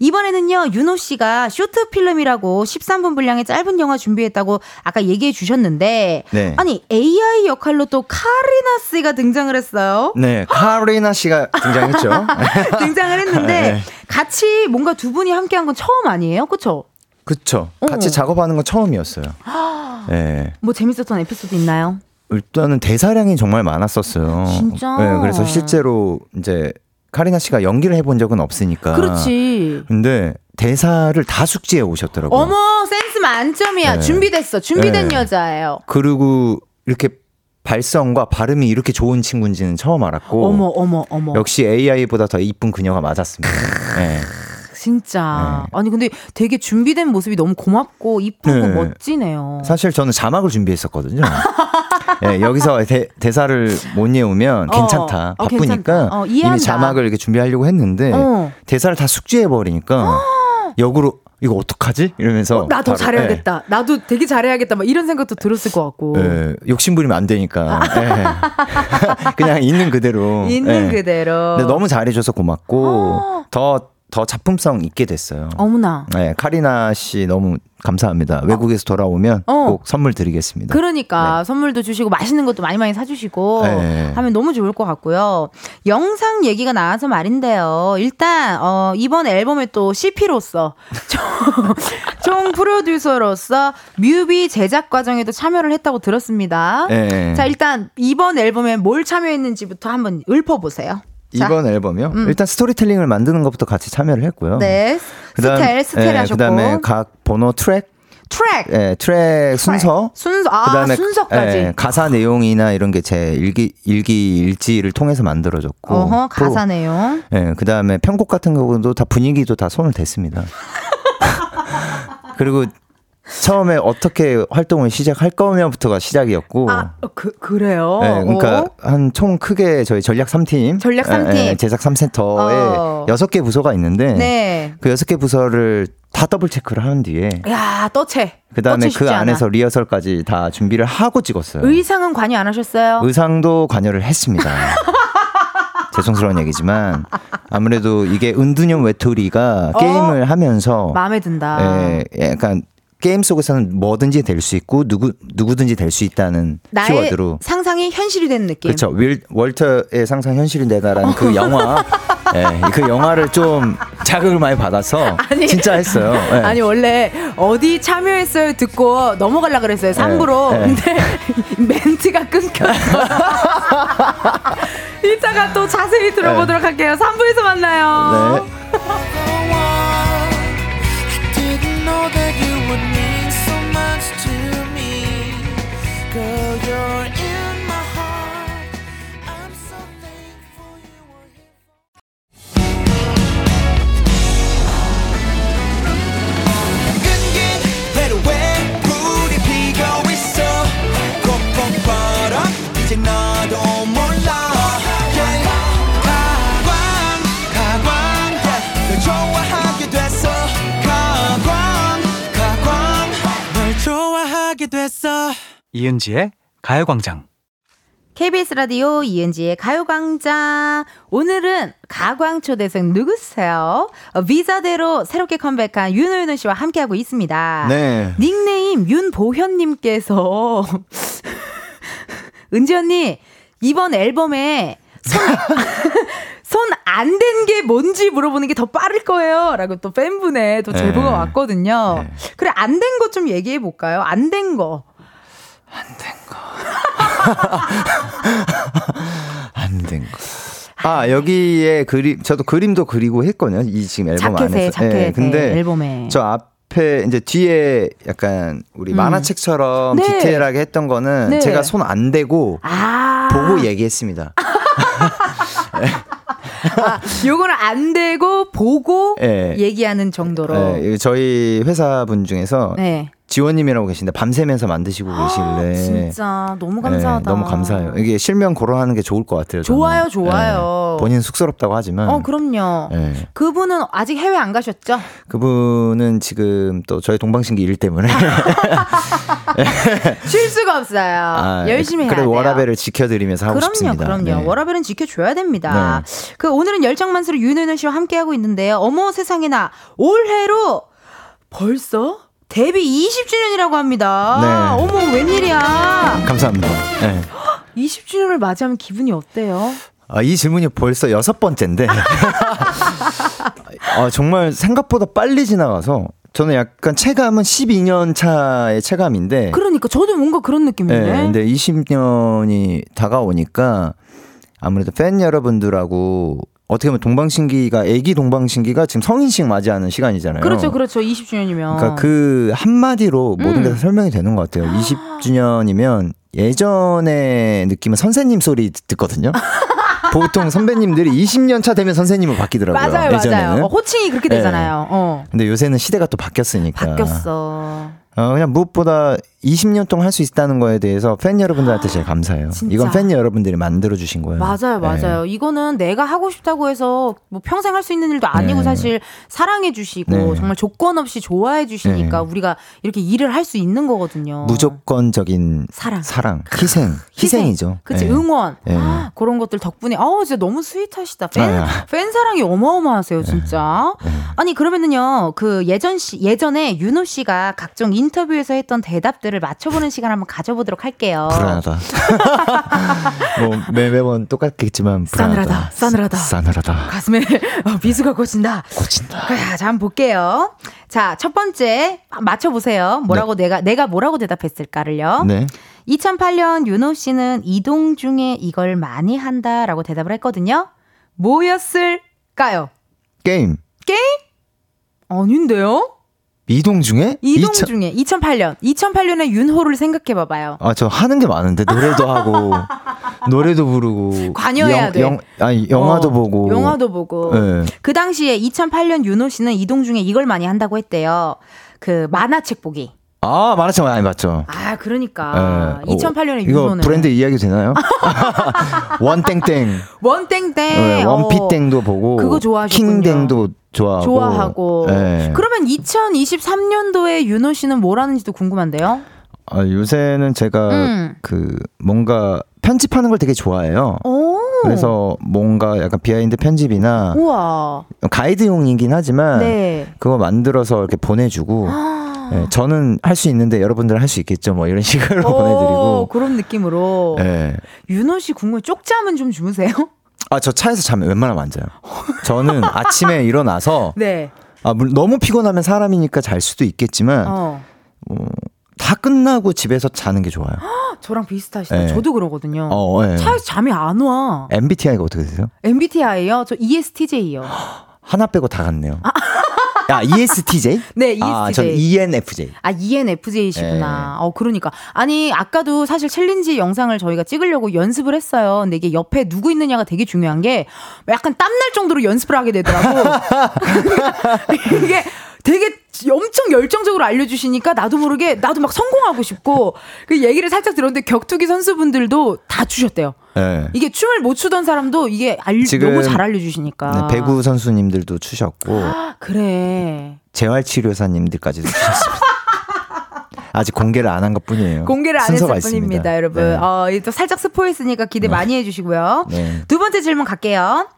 이번에는요, 윤호 씨가 short film이라고 13분 분량의 짧은 영화 준비했다고 아까 얘기해 주셨는데, 네. 아니, AI 역할로 또 카리나 씨가 등장을 했어요. 네, 카리나 씨가 등장했죠. 등장을 했는데, 네. 같이 뭔가 두 분이 함께 한 건 처음 아니에요? 그쵸? 그쵸. 같이 어. 작업하는 건 처음이었어요. 네. 뭐 재밌었던 에피소드 있나요? 일단은 대사량이 정말 많았었어요. 진짜? 네, 그래서 실제로 이제 카리나 씨가 연기를 해본 적은 없으니까. 그렇지. 근데 대사를 다 숙지해 오셨더라고요. 어머 센스 만점이야. 네. 준비됐어. 준비된 네. 여자예요. 그리고 이렇게 발성과 발음이 이렇게 좋은 친구인지는 처음 알았고. 어머 어머 어머. 역시 AI보다 더 이쁜 그녀가 맞았습니다. 네. 진짜. 네. 아니 근데 되게 준비된 모습이 너무 고맙고 이쁘고 네. 멋지네요. 사실 저는 자막을 준비했었거든요. 예, 여기서 대, 대사를 못 외우면 어, 괜찮다. 어, 바쁘니까 괜찮다. 어. 이미 자막을 이렇게 준비하려고 했는데 어. 대사를 다 숙지해 버리니까 역으로 이거 어떡하지? 이러면서 나더 바로, 잘해야겠다. 나도 되게 잘해야겠다. 막 이런 생각도 들었을 것 같고. 예, 예, 욕심 부리면 안 되니까 예. 그냥 있는 그대로 있는 예. 그대로. 너무 잘해줘서 고맙고 더 더 작품성 있게 됐어요. 어머나. 네, 카리나 씨 너무 감사합니다. 외국에서 돌아오면 어. 꼭 선물 드리겠습니다. 그러니까 선물도 주시고 맛있는 것도 많이 많이 사주시고 네. 하면 너무 좋을 것 같고요. 영상 얘기가 나와서 말인데요. 일단 어, 이번 앨범에 또 CP로서 총, 총 프로듀서로서 뮤비 제작 과정에도 참여를 했다고 들었습니다. 네. 자 일단 이번 앨범에 뭘 참여했는지부터 한번 읊어보세요. 자, 이번 앨범이요? 음. 일단 스토리텔링을 만드는 것부터 같이 참여를 했고요. 네. 스텔 스텔 하셨고. 그다음에 각 번호 트랙, 트랙. 예, 트랙 순서, 순서. 아 그다음에 순서까지. 예, 가사 내용이나 이런 게 제 일기 일기 일지를 통해서 만들어졌고, 어허 가사 내용. 예, 그다음에 편곡 같은 경우도 다 분위기도 다 손을 댔습니다. 그리고 처음에 어떻게 활동을 시작할 거냐부터가 시작이었고. 아 그, 그래요 네, 그러니까 어? 한총 크게 저희 전략 3팀, 전략 삼 팀. 제작 3센터에 어. 여섯 개 부서가 있는데 네. 그 여섯 개 부서를 다 더블 체크를 한 뒤에 야, 떠채. 그 다음에 떠채 쉽지 그 않아. 안에서 리허설까지 다 준비를 하고 찍었어요. 의상은 관여 안 하셨어요? 의상도 관여를 했습니다. 죄송스러운 얘기지만 아무래도 이게 은둔형 외톨이가 어? 게임을 하면서 마음에 든다. 예, 약간 게임 속에서는 뭐든지 될 수 있고 누구 누구든지 될 수 있다는 키워드로 상상이 현실이 되는 느낌. 그렇죠. 윌 월터의 상상 현실이 되다라는 그 영화, 예, 그 영화를 좀 자극을 많이 받아서 아니, 진짜 했어요. 예. 아니 원래 어디 참여했어요 듣고 넘어가려 그랬어요 3부로 네. 근데 멘트가 끊겼어 이따가 또 자세히 들어보도록 할게요 3부에서 만나요 됐어 이은지의 가요광장. KBS 라디오 이은지의 가요광장 오늘은 가광초대생 누구세요? 어, 비자대로 새롭게 컴백한 윤호윤호 씨와 함께하고 있습니다 네. 닉네임 윤보현님께서 은지 언니 이번 앨범에 손 안된게 뭔지 물어보는 게 더 빠를 거예요. 라고 또 팬분의 또 제보가 네. 왔거든요. 네. 그래, 안 된 거 좀 얘기해 볼까요? 안 된 거. 안 된 거. 아 여기에 그림 저도 그림도 그리고 했거든요. 이 지금 앨범 자켓에, 안에서. 자켓에, 예, 근데 앨범에. 저 앞에 이제 뒤에 약간 우리 음. 만화책처럼 네. 디테일하게 했던 거는 네. 제가 손 안 대고 아. 보고 얘기했습니다. 아, 요거는 안 되고 보고 예. 얘기하는 정도로. 예, 저희 회사 분 중에서 네. 지원님이라고 계신데 밤새면서 만드시고 계실래. 진짜 너무 감사하다. 네, 너무 감사해요. 이게 실명 거론하는 게 좋을 것 같아요. 저는. 좋아요, 좋아요. 네, 본인 쑥스럽다고 하지만. 어, 그럼요. 네. 그분은 아직 해외 안 가셨죠? 그분은 지금 또 저희 동방신기 일 때문에 쉴 수가 없어요. 아, 열심히 해야 돼요. 워라벨을 지켜드리면서 하고 그럼요, 싶습니다. 그럼요. 네. 워라벨은 지켜줘야 됩니다. 그 오늘은 열정만수로 윤은혜 씨와 함께 하고 있는데요. 어머 세상에나 올해로 벌써 데뷔 20주년이라고 합니다. 네. 어머 웬일이야? 감사합니다. 네. 20주년을 맞이하면 기분이 어때요? 아, 이 질문이 벌써 여섯 번째인데. 아, 정말 생각보다 빨리 지나가서 저는 약간 체감은 12년 차의 체감인데. 그러니까 저도 뭔가 그런 느낌인데. 네, 근데 20년이 다가오니까 아무래도 팬 여러분들하고 어떻게 보면 동방신기가 애기 동방신기가 지금 성인식 맞이하는 시간이잖아요. 그렇죠, 그렇죠. 20주년이면. 그러니까 그 한마디로 모든 게 음. 다 설명이 되는 것 같아요. 20주년이면 예전의 느낌은 선생님 소리 듣거든요. 보통 선배님들이 20년 차 되면 선생님을 바뀌더라고요. 맞아요, 예전에는. 맞아요. 어, 호칭이 그렇게 네. 되잖아요. 어. 근데 요새는 시대가 또 바뀌었으니까. 바뀌었어. 어, 그냥 무엇보다 20년 동안 할 수 있다는 거에 대해서 팬 여러분들한테 제일 감사해요. 진짜. 이건 팬 여러분들이 만들어 주신 거예요. 맞아요, 네. 맞아요. 이거는 내가 하고 싶다고 해서 뭐 평생 할 수 있는 일도 아니고 네. 사실 사랑해 주시고 네. 정말 조건 없이 좋아해 주시니까 네. 우리가 이렇게 일을 할 수 있는 거거든요. 무조건적인 사랑. 사랑, 희생, 희생이죠. 그치, 네. 응원. 네. 아, 그런 것들 덕분에, 아우, 진짜 너무 스윗하시다. 팬. 팬 사랑이 어마어마하세요, 진짜. 네. 아니, 그러면은요, 그 예전 시, 예전에 윤호 씨가 각종 인터뷰에서 했던 대답들 을 맞춰보는 시간 한번 가져보도록 할게요. 불안하다. 뭐 매, 매번 똑같겠지만 불안하다. 싸늘하다, 싸늘하다. 싸늘하다. 가슴에 어, 비수가 꽂힌다. 꽂힌다. 자, 자, 한번 볼게요. 자, 첫 번째, 맞춰보세요. 뭐라고 내가, 내가 뭐라고 대답했을까를요. 네. 2008년 윤호 씨는 이동 중에 이걸 많이 한다라고 대답을 했거든요. 뭐였을까요? 게임. 게임? 아닌데요? 이동 중에? 이동 2000 중에 2008년 2008년에 윤호를 생각해 봐봐요. 아, 저 하는 게 많은데 노래도 하고 노래도 부르고 관여해야 영, 돼. 영, 아니 영화도 어, 보고 영화도 보고. 네. 그 당시에 2008년 윤호 씨는 이동 중에 이걸 많이 한다고 했대요. 그 만화책 보기. 아, 만화책 많이 봤죠. 아, 그러니까 예. 2008년에 어, 이거 윤호는 브랜드 이야기 되나요? 원땡땡, 원땡땡, 네, 어, 원피땡도 보고, 그거 좋아하셨군요. 킹땡도 좋아하고, 좋아하고. 예. 그러면 2023년도에 윤호 씨는 뭘 하는지도 궁금한데요. 아, 요새는 제가 음. 그 뭔가 편집하는 걸 되게 좋아해요. 오. 그래서 뭔가 약간 behind 편집이나 우와. 가이드용이긴 하지만 네. 그거 만들어서 이렇게 보내주고 예, 저는 할 수 있는데 여러분들은 할 수 있겠죠 뭐 이런 식으로 오, 보내드리고 그런 느낌으로. 예. 윤호 씨 궁금해. 쪽잠은 좀 주무세요? 아 저 차에서 잠 웬만하면 안 자요 저는 아침에 일어나서 네. 아, 너무 피곤하면 사람이니까 잘 수도 있겠지만 어. 다 끝나고 집에서 자는 게 좋아요 저랑 비슷하시다. 네. 저도 그러거든요. 어, 예. 차에서 잠이 안 와. MBTI가 어떻게 되세요? MBTI요? 저 ESTJ요. 하나 빼고 다 같네요 야 ESTJ? 네, ESTJ. 아, 전 ENFJ 아, ENFJ시구나. 어, 그러니까. 아니, 아까도 사실 챌린지 영상을 저희가 찍으려고 연습을 했어요. 근데 이게 옆에 누구 있느냐가 되게 중요한 게 약간 땀날 정도로 연습을 하게 되더라고. 이게 되게 엄청 열정적으로 알려주시니까 나도 모르게 나도 막 성공하고 싶고 그 얘기를 살짝 들었는데 격투기 선수분들도 다 주셨대요. 네. 이게 춤을 못 추던 사람도 이게 알, 너무 잘 알려주시니까. 네, 배구 선수님들도 추셨고 아, 그래. 재활치료사님들까지도 추셨습니다. 아직 공개를 안 한 것 뿐이에요. 공개를 안 했을 뿐입니다, 있습니다. 여러분. 네. 어, 이또 살짝 스포했으니까 기대 많이 해주시고요. 네. 두 번째 질문 갈게요.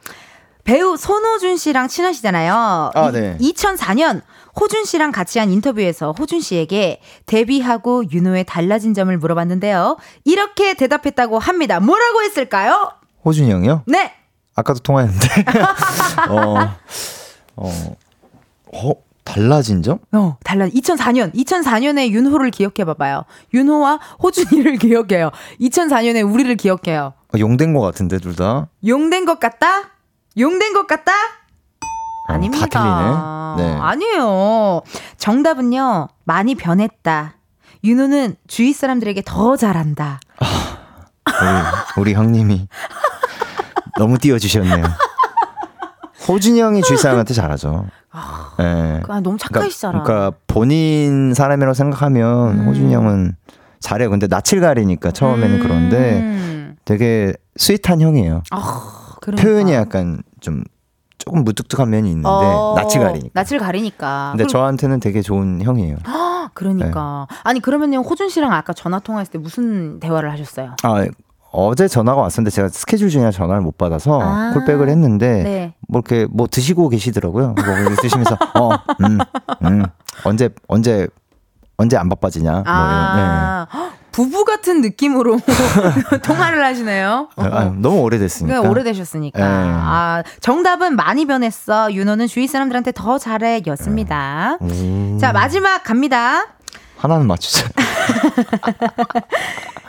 배우 손호준 씨랑 친하시잖아요. 아, 이- 네. 2004년 호준 씨랑 같이 한 인터뷰에서 호준 씨에게 데뷔하고 윤호의 달라진 점을 물어봤는데요. 이렇게 대답했다고 합니다. 뭐라고 했을까요? 호준이 형이요? 네. 아까도 통화했는데. 어, 어, 어, 달라진 점? 어, 달라. 2004년, 2004년에 윤호를 기억해 봐봐요. 윤호와 호준이를 기억해요. 2004년에 우리를 기억해요. 어, 용된 것 같은데, 둘 다. 용된 것 같다? 용된 것 같다? 어, 아닙니다. 네. 아니에요. 정답은요, 많이 변했다. 윤호는 주위 사람들에게 더 잘한다. 우리, 우리 형님이 너무 띄워주셨네요. 호준이 형이 주위 사람한테 잘하죠. 네. 예. 아, 너무 착하시잖아. 그러니까, 그러니까 본인 사람이라고 생각하면 음. 호준이 형은 잘해요. 근데 낯을 가리니까 처음에는 그런데 음. 되게 스윗한 형이에요. 아, 그러니까. 표현이 약간 좀 조금 무뚝뚝한 면이 있는데 어, 낯을 가리니까. 낯을 가리니까. 근데 저한테는 되게 좋은 형이에요. 그러니까. 아니 그러면요 호준 씨랑 아까 전화 통화했을 때 무슨 대화를 하셨어요? 아 어제 전화가 왔었는데 제가 스케줄 중이라 전화를 못 받아서 아. 콜백을 했는데 네. 뭐 이렇게 뭐 드시고 계시더라고요. 뭐 이렇게 드시면서 어, 음, 음, 언제 언제 언제 안 바빠지냐. 뭐아 헉, 부부 같은 느낌으로 통화를 하시네요. 네. 아, 너무 오래됐으니까. 그러니까 오래되셨으니까. 네. 아, 정답은 많이 변했어. 윤호는 주위 사람들한테 더 잘해. 였습니다. 음, 자, 마지막 갑니다. 하나는 맞추자.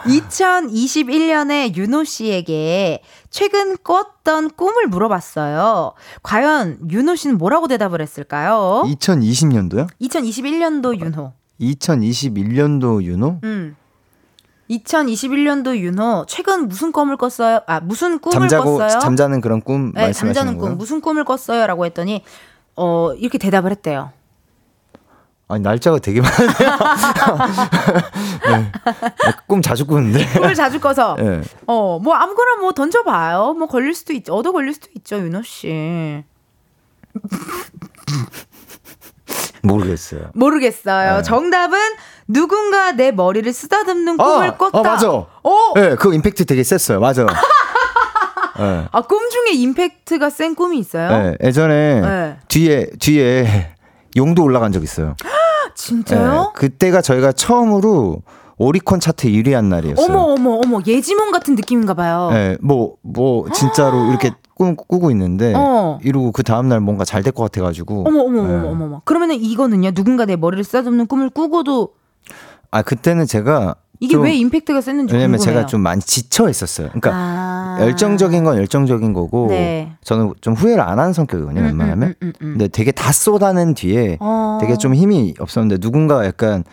2021년에 윤호 씨에게 최근 꿨던 꿈을 물어봤어요. 과연 윤호 씨는 뭐라고 대답을 했을까요? 2020년도요? 2021년도 윤호. 2021년도 윤호? 음. 2021년도 윤호 최근 무슨 꿈을 꿨어요? 아 무슨 꿈을 잠자고 꿨어요? 잠자는 그런 꿈 네, 말씀하시는 잠자는 거예요? 꿈 무슨 꿈을 꿨어요라고 했더니 어 이렇게 대답을 했대요. 아니 날짜가 되게 많아요. 네. 꿈 자주 꾸는데. 꿈을 자주 꿔서 네. 어뭐 아무거나 뭐 던져봐요. 뭐 걸릴 수도 있, 얻어 걸릴 수도 있죠 윤호 씨. 모르겠어요. 모르겠어요. 네. 정답은 누군가 내 머리를 쓰다듬는 꿈을 아, 꿨다. 아, 맞아. 어? 네, 그 임팩트 되게 셌어요. 맞아. 네. 아, 꿈 중에 임팩트가 센 꿈이 있어요? 네, 예전에 네. 뒤에 뒤에 용도 올라간 적 있어요. 진짜요? 네, 그때가 저희가 처음으로 오리콘 차트 1위 한 날이었어요. 어머 어머 어머 예지몽 같은 느낌인가 봐요. 네, 뭐, 뭐, 진짜로 이렇게 꿈 꾸고 있는데, 어. 이러고 그 다음 날 뭔가 잘 될 것 같아가지고. 어머 어머 네. 어머 어머 어머. 그러면은 이거는요. 누군가 내 머리를 쓰다듬는 꿈을 꾸고도 아, 그때는 제가. 이게 좀- 왜 임팩트가 셌는지 왜냐면 궁금해요. 제가 좀 많이 지쳐 있었어요. 그러니까 아. 열정적인 건 열정적인 거고, 네. 저는 좀 후회를 안 하는 성격이거든요, 음, 웬만하면. 음, 음, 음. 근데 되게 다 쏟아낸 뒤에 어. 되게 좀 힘이 없었는데, 누군가 약간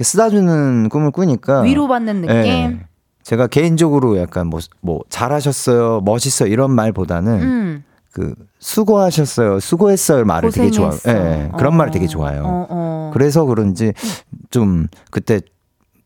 쓰다주는 꿈을 꾸니까. 위로받는 느낌. 예. 제가 개인적으로 약간 뭐, 뭐, 잘하셨어요, 멋있어요, 이런 말보다는 음. 그, 수고하셨어요, 수고했어요 말을 되게 좋아해요. 고생했어. 예, 그런 어. 말을 되게 좋아해요. 어, 어. 그래서 그런지 좀 그때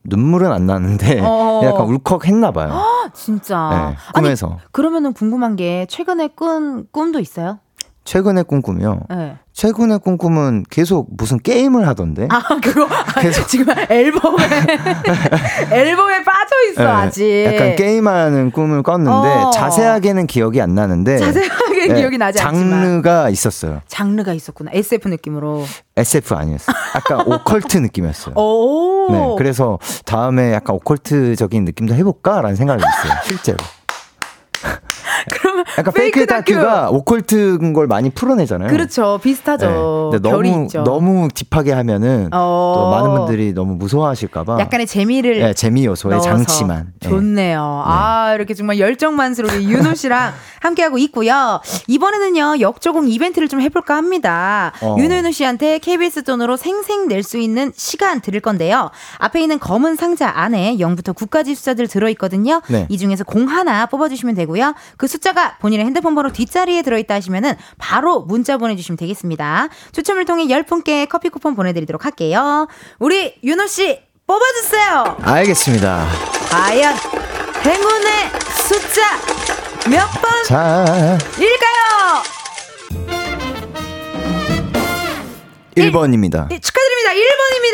눈물은 안 나는데 어. 약간 울컥했나 봐요. 진짜. 네, 아니 꿈에서. 그러면은 궁금한 게 최근에 꾼 꿈도 있어요? 최근에 꿈꾸며 네. 최근에 꿈꾸면 계속 무슨 게임을 하던데. 아 그거 아, 계속- 지금 앨범에 앨범에 빠져 있어 예, 아직. 약간 게임하는 꿈을 꿨는데 어. 자세하게는 기억이 안 나는데 자세하게 예, 기억이 나지 않지만 장르가 있었어요. 장르가 있었구나. SF 느낌으로. SF 아니었어요. 약간 오컬트 느낌이었어요. 오. 네, 그래서 다음에 약간 오컬트적인 느낌도 해볼까라는 생각이 있어요. 실제로. 약간 페이크 다큐. 다큐 가 오컬트인 걸 많이 풀어내잖아요. 그렇죠. 비슷하죠. 네. 근데 너무 있죠. 너무 딥하게 하면은 어. 또 많은 분들이 너무 무서워하실까봐 약간의 재미를 예, 재미 요소의 장치만. 예. 좋네요. 아, 이렇게 정말 우리 윤호 씨랑 함께하고 있고요. 이번에는요, 역조공 이벤트를 좀 해볼까 합니다. 어. 윤호 씨한테 KBS 돈으로 생생 낼 수 있는 시간 드릴 건데요. 앞에 있는 검은 상자 안에 0부터 9까지 숫자들 들어있거든요. 네. 이 중에서 공 하나 뽑아주시면 되고요. 그 숫자가 본인의 핸드폰 번호 뒷자리에 들어있다 하시면은 바로 문자 보내주시면 되겠습니다. 추첨을 통해 10분께 커피 쿠폰 보내드리도록 할게요. 우리 윤호 씨 뽑아주세요. 알겠습니다. 과연 행운의 숫자 몇 자, 번일까요? 1번입니다.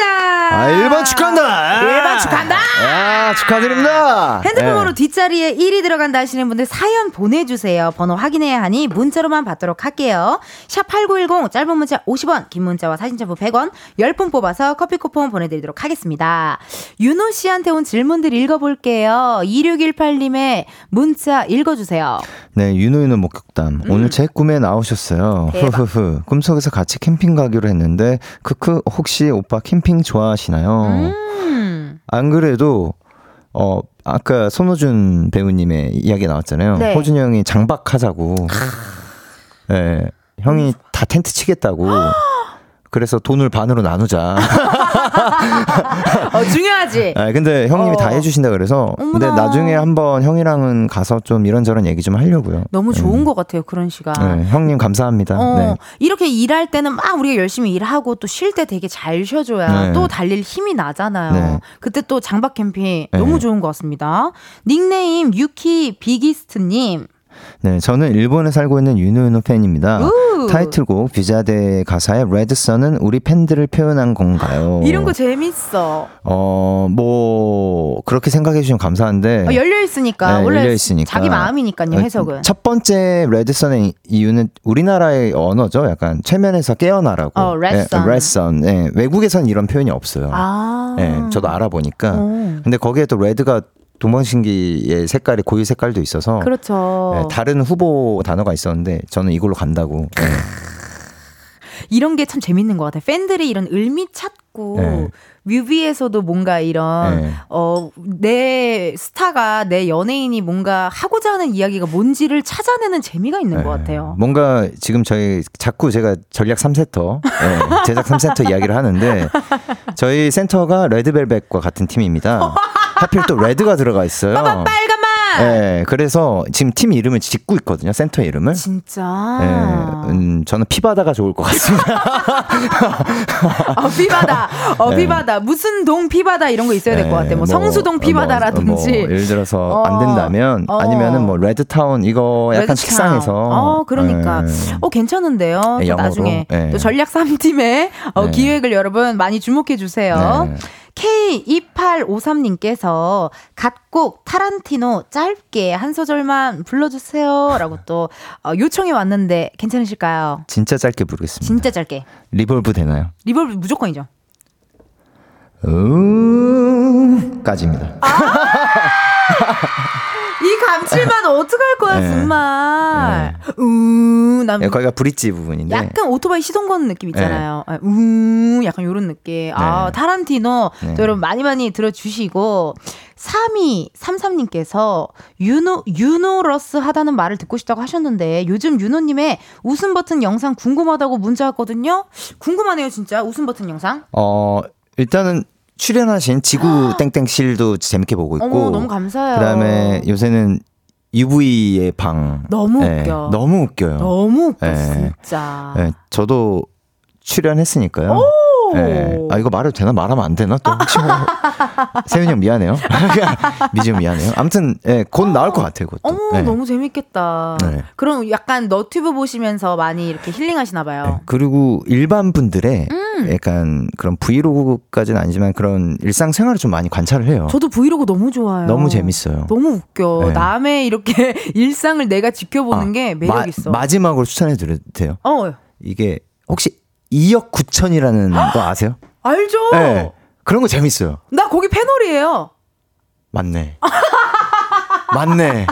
네. 1번입니다. 아, 1번 축하한다. 1번 축하한다. 아, 축하드립니다. 핸드폰 예. 번호 뒷자리에 1이 들어간다 하시는 분들 사연 보내주세요. 번호 확인해야 하니 문자로만 받도록 할게요. 샵8910 짧은 문자 50원 긴 문자와 사진 첨부 100원 10분 뽑아서 커피 쿠폰 보내드리도록 하겠습니다. 윤호 씨한테 온 질문들 읽어볼게요. 2618님의 문자 읽어주세요. 네, 윤호윤호 목격담. 오늘 제 꿈에 나오셨어요. 음. 대박. 흐흐흐. 꿈속에서 같이 캠핑 가기로 했는데, 크크, 혹시 오빠 캠핑 좋아하시나요? 음. 안 그래도, 어, 아까 손호준 배우님의 이야기 나왔잖아요. 네. 호준 형이 장박하자고. 예. 형이 다 텐트 치겠다고. 그래서 돈을 반으로 나누자. 어, 중요하지. 아, 근데 형님이 어. 다 해주신다 그래서. 근데 어머나. 나중에 한번 형이랑은 가서 좀 이런저런 얘기 좀 하려고요. 너무 좋은 것 같아요, 그런 시간. 네, 형님 감사합니다. 어, 네. 이렇게 일할 때는 막 우리가 열심히 일하고 또 쉴 때 되게 잘 쉬어줘야 네. 또 달릴 힘이 나잖아요. 네. 그때 또 장박 캠핑 네. 너무 좋은 것 같습니다. 닉네임 유키 비기스트님. 네, 저는 일본에 살고 있는 윤우윤우 팬입니다. 우. 타이틀곡 뷰자데 가사의 레드선은 우리 팬들을 표현한 건가요? 이런 거 재밌어. 어, 뭐 그렇게 생각해 주시면 감사한데. 어, 열려 있으니까 네, 원래 열려 있으니까. 자기 마음이니까요, 해석은. 첫 번째 레드선의 이유는 우리나라의 언어죠. 약간 최면에서 깨어나라고. 어, redsun. 네, redsun. 네, 외국에선 이런 표현이 없어요. 아. 네, 저도 알아보니까. 어. 근데 거기에 또 레드가 동방신기의 색깔이 고유 색깔도 있어서 그렇죠. 네, 다른 후보 단어가 있었는데 저는 이걸로 간다고. 네. 이런 게 참 재밌는 것 같아요. 팬들이 이런 의미 찾고 네. 뮤비에서도 뭔가 이런 네. 어내 스타가 내 연예인이 뭔가 하고자 하는 이야기가 뭔지를 찾아내는 재미가 있는 것 같아요. 뭔가 지금 저희 자꾸 제가 전략 3세터, 네, 제작 3세터 이야기를 하는데 저희 센터가 레드벨벳과 같은 팀입니다. 하필 또 red가 들어가 있어요. 빨간맛. 네, 그래서 지금 팀 이름을 짓고 있거든요. 센터 이름을. 진짜. 네, 음, 저는 피바다가 좋을 것 같습니다. 어, 피바다. 어, 네. 피바다. 무슨 동 피바다 이런 거 있어야 될 것 같아요. 뭐, 성수동 피바다라든지. 뭐, 뭐 예를 들어서 어, 안 된다면 어. 아니면은 뭐 red town 이거 약간 red town. 식상해서. 어, 그러니까. 네. 어, 괜찮은데요. 또 네, 영어로. 나중에 네. 또 전략 3팀의 어, 네. 기획을 여러분 많이 주목해 주세요. K2853님께서 갓곡 타란티노 짧게 한 소절만 불러주세요. 라고 또 어, 요청이 왔는데 괜찮으실까요? 진짜 짧게 부르겠습니다. 진짜 짧게. reverb 되나요? reverb 무조건이죠. 음, 까지입니다. 아~ 7만 어떡할 거야, 네. 정말. 네. 우, 난. 네, 거기가 브릿지 부분인데. 약간 오토바이 시동 거는 느낌 있잖아요. 네. 아, 우, 약간 요런 느낌. 아, 네. 타란티노. 네. 여러분 많이 많이 들어주시고. 3233님께서 유노, 유노러스 하다는 말을 듣고 싶다고 하셨는데 요즘 유노님의 웃음 버튼 영상 궁금하다고 문자 왔거든요? 궁금하네요, 진짜. 웃음 버튼 영상. 어, 일단은 출연하신 지구 아. 땡땡실도 재밌게 보고 있고. 어머, 너무 감사해요. 그다음에 요새는 UV의 방. 너무 예, 웃겨. 너무 웃겨요. 너무 웃겨, 네. 진짜. 예, 저도 출연했으니까요. 예. 아 이거 말해도 되나 말하면 안 되나 또 세윤이 형 미안해요. 미지 형 미안해요. 아무튼 예, 곧 나올 것 같아요. 그것도. 어머, 예. 너무 재밌겠다. 네. 그럼 약간 너튜브 보시면서 많이 이렇게 힐링하시나 봐요. 예, 그리고 일반 분들의 음. 약간 그런 브이로그까지는 아니지만 그런 일상생활을 좀 많이 관찰을 해요. 저도 브이로그 너무 좋아요. 너무 재밌어요. 너무 웃겨. 네. 남의 이렇게 일상을 내가 지켜보는 아, 게 매력 마- 있어. 마지막으로 추천해 드려도 돼요. 어, 이게 혹시 2억 9천이라는 거 아세요? 알죠? 네. 그런 거 재밌어요. 나 거기 패널이에요. 맞네. 맞네.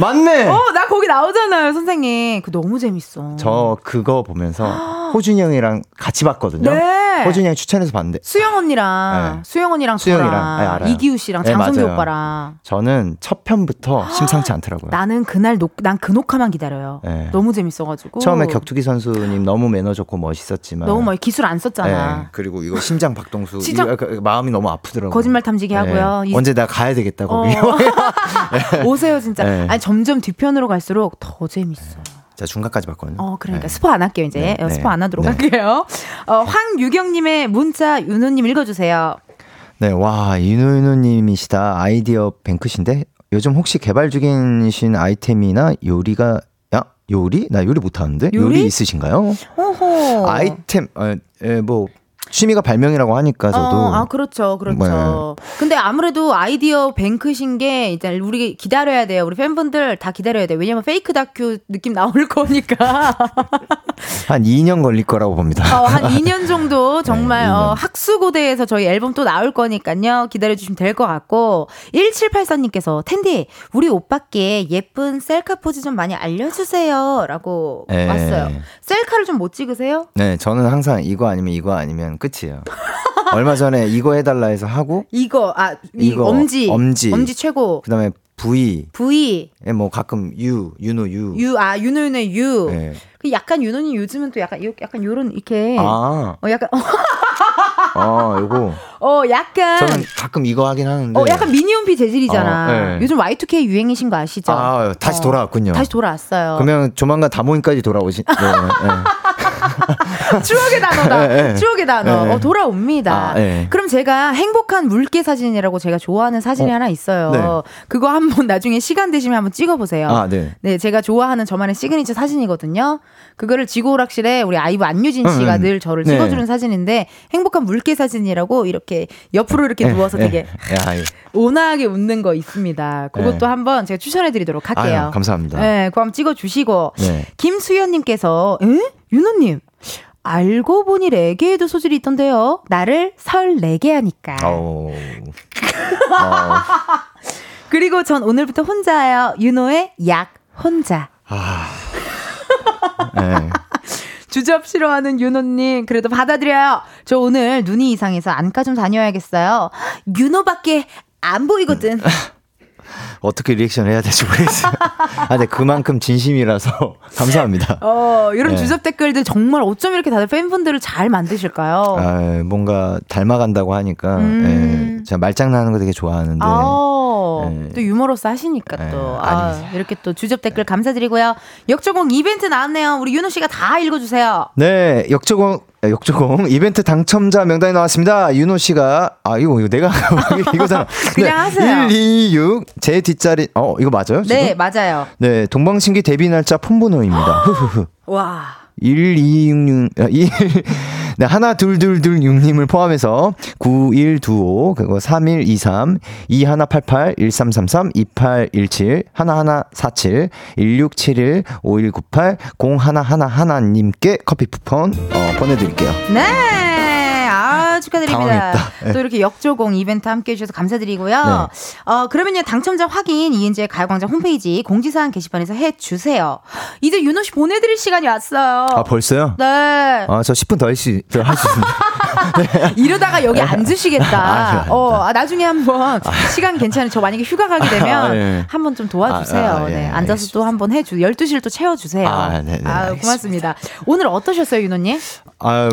맞네. 어, 나 거기 나오잖아요, 선생님. 그 너무 재밌어. 저 그거 보면서 호준이 형이랑 같이 봤거든요. 네. 호준이 형이 추천해서 봤는데 수영 언니랑 네. 수영 언니랑 수영이랑, 네, 알아요. 이기우 씨랑 네, 장성규 맞아요. 오빠랑 저는 첫 편부터 심상치 않더라고요. 나는 그날 녹, 난그 녹화만 기다려요. 네. 너무 재밌어가지고. 처음에 격투기 선수님 너무 매너 좋고 멋있었지만 너무 막 기술 안 네, 썼잖아. 그리고 이거 심장 박동수 심장- 이거 그- 마음이 너무 아프더라고요. 거짓말 탐지기 하고요. 이- 언제 나 가야 되겠다 거기. 어. 오세요 진짜. 네. 아니 점점 뒤편으로 갈수록 더 재밌어요. 자 중간까지 봤거든요. 어 그러니까 네. 스포 안 할게요 이제 네, 어, 네, 스포 안 하도록 네. 할게요. 어, 황유경님의 문자 윤호님 읽어주세요. 네, 와 이누이누님이시다 아이디어 뱅크신데 요즘 혹시 개발 중이신 아이템이나 요리가 야 요리 나 요리 못하는데 요리, 요리? 있으신가요? 호호. 아이템 어, 예, 뭐 취미가 발명이라고 하니까 저도 어, 아 그렇죠, 그렇죠. 근데 아무래도 아이디어 뱅크신 게 일단 우리 기다려야 돼요. 우리 팬분들 다 기다려야 돼요. 왜냐면 fake 다큐 느낌 나올 거니까. 한 2년 걸릴 거라고 봅니다. 어, 한 2년 정도 정말 네, 2년. 어, 학수고대에서 저희 앨범 또 나올 거니까요. 기다려주시면 될 것 같고 1784님께서 텐디 우리 오빠께 예쁜 셀카 포즈 좀 많이 알려주세요 라고 네. 왔어요. 셀카를 좀 못 찍으세요? 네, 저는 항상 이거 아니면 이거 아니면 끝이에요. 얼마 전에 이거 해달라 해서 하고 이거 아이 이거, 엄지 엄지. 엄지 최고 그다음에 V V 예, 뭐 가끔 U, 유노 U. 유아 윤호 윤의 유. 네. 그 약간 윤호님 요즘은 또 약간 요- 약간 요런 이렇게 아, 어 약간 아, 요거. 어, 약간. 저는 가끔 이거 하긴 하는데. 어, 약간 미니홈피 재질이잖아. 어, 네. 요즘 Y2K 유행이신 거 아시죠? 아, 다시 어, 돌아왔군요. 다시 돌아왔어요. 그러면 조만간 다모임까지 돌아오시. 네, 네. 추억의 단어다. 네, 네. 추억의 단어. 네. 어, 돌아옵니다. 아, 네. 그럼 제가 행복한 물개 사진이라고 제가 좋아하는 사진이 어, 하나 있어요. 네. 그거 한번 나중에 시간 되시면 한번 찍어보세요. 아, 네. 네, 제가 좋아하는 저만의 시그니처 사진이거든요. 그거를 지구오락실에 우리 아이브 안유진 씨가 음, 늘 저를 네. 찍어주는 사진인데 행복한 물개 사진이라고 이렇게 옆으로 이렇게 누워서 예, 되게. 온화하게 웃는 거 있습니다. 그것도 네. 한번 제가 추천해드리도록 할게요. 아유, 감사합니다. 네, 그거 한번 찍어주시고 네. 김수현님께서 에? 윤호님 알고 보니 레게에도 소질이 있던데요. 나를 설레게 하니까. 어. 어. 그리고 전 오늘부터 혼자예요. 윤호의 약 혼자. 아. 네. 주접 싫어하는 윤호님 그래도 받아들여요. 저 오늘 눈이 이상해서 안과 좀 다녀야겠어요. 윤호밖에 안 보이거든. 어떻게 리액션 해야 될지 모르겠어요. 아, 근데 그만큼 진심이라서 감사합니다. 어, 이런 네. 주접 댓글들 정말 어쩜 이렇게 다들 팬분들을 잘 만드실까요? 아, 뭔가 닮아간다고 하니까 음. 예, 제가 말장난하는 거 되게 좋아하는데 아, 네. 또 유머러스 하시니까 네, 또. 아. 이렇게 또 주접 댓글 감사드리고요. 역조공 이벤트 나왔네요. 우리 윤호 씨가 다 읽어주세요. 네, 역조공 아, 역조공 이벤트 당첨자 명단이 나왔습니다. 윤호 씨가 아 이거 이거 내가 이거잖아. 그냥 하세요. 126 제 뒷자리 어 이거 맞아요? 지금? 네, 맞아요. 네, 동방신기 데뷔 날짜 폰번호입니다. 와. 1266, 아, 1, 네, 하나, 둘, 둘, 둘, 6님을 포함해서 9125, 그리고 3123, 2188, 1333, 2817, 1147, 1671, 5198, 0111님께 커피 쿠폰, 어, 보내드릴게요. 네. 아, 축하드립니다. 네. 또 이렇게 역조공 이벤트 함께 해주셔서 감사드리고요. 어, 그러면요, 당첨자 확인 이은재 가요광장 홈페이지 공지사항 게시판에서 해주세요. 이제 윤호 씨 보내드릴 시간이 왔어요. 아, 벌써요? 네. 아, 저 10분 더 할 수, 있는데. 이러다가 여기 앉으시겠다. 아. 어, 아, 나중에 한번 시간 괜찮은 저 만약에 휴가 가게 되면 아, 예. 한번 좀 도와주세요. 아, 아, 예, 네, 앉아서 알겠습니다. 또 한번 해주. 12시를 또 채워주세요. 아, 네, 네. 고맙습니다. 오늘 어떠셨어요, 윤호님? 아,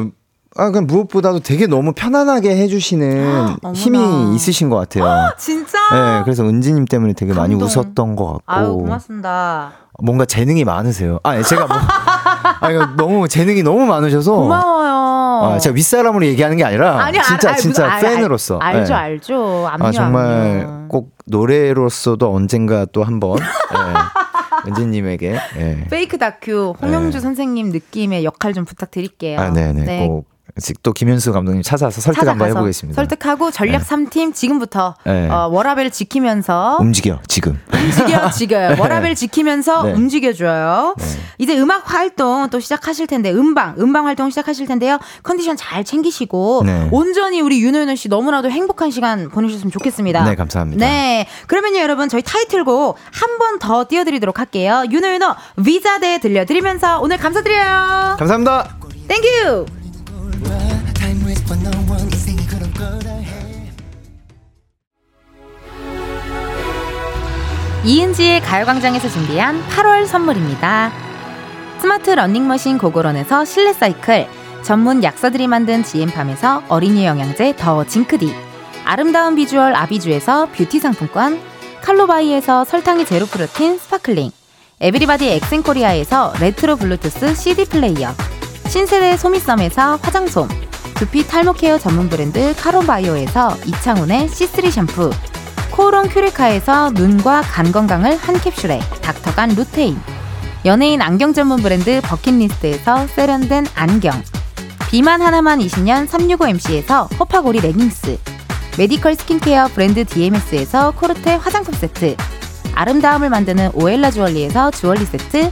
아, 그냥 무엇보다도 되게 너무 편안하게 해주시는 어머나. 힘이 있으신 것 같아요. 진짜? 네, 그래서 은지님 때문에 되게 많이 감동. 웃었던 것 같고. 아유, 고맙습니다. 뭔가 재능이 많으세요. 아, 제가 뭐, 아, 너무 재능이 너무 많으셔서. 고마워요. 아, 제가 윗사람으로 얘기하는 게 아니라. 아니, 진짜, 알- 알- 진짜 알- 알- 팬으로서. 알죠, 네. 알죠. 압류, 아, 정말 압류. 꼭 노래로서도 언젠가 또 한 번. 네. 은지님에게. 네. 페이크 다큐 홍영주 네. 선생님 느낌의 역할 좀 부탁드릴게요. 아, 네네. 네. 꼭. 또 김현수 감독님 찾아서 설득 한번 찾아가서 해보겠습니다. 설득하고 전략 네. 삼 3팀 지금부터 네. 어, 워라벨 지키면서 움직여, 지금. 움직여 지금 워라벨 지키면서 네. 움직여줘요. 네. 이제 음악 활동 또 시작하실 텐데 음방 음방 활동 시작하실 텐데요. 컨디션 잘 챙기시고 네. 온전히 우리 윤호윤호 씨 너무나도 행복한 시간 보내셨으면 좋겠습니다. 네, 감사합니다. 네, 그러면요 여러분 저희 타이틀곡 한 번 더 띄워드리도록 할게요. 윤호윤호 Vuja De 들려드리면서 오늘 감사드려요. 감사합니다. Thank you. 이은지의 가요광장에서 준비한 8월 선물입니다. 스마트 러닝머신 고고런에서 실내 사이클, 전문 약사들이 만든 지엠팜에서 어린이 영양제 더 징크디, 아름다운 비주얼 아비주에서 뷰티 상품권, 칼로바이에서 설탕이 제로 protein sparkling, 에브리바디 엑센코리아에서 레트로 블루투스 CD 플레이어, 신세대 소미썸에서 화장솜, 두피 탈모 care 전문 브랜드 카론바이오에서 이창훈의 C3 샴푸, 코오롱 큐레카에서 눈과 간 건강을 한 캡슐에 닥터간 루테인, 연예인 안경 전문 브랜드 버킷리스트에서 세련된 안경, 비만 하나만 20년 365MC에서 호파고리 레깅스, 메디컬 스킨케어 브랜드 DMS에서 코르테 화장품 세트, 아름다움을 만드는 오엘라 주얼리에서 주얼리 세트,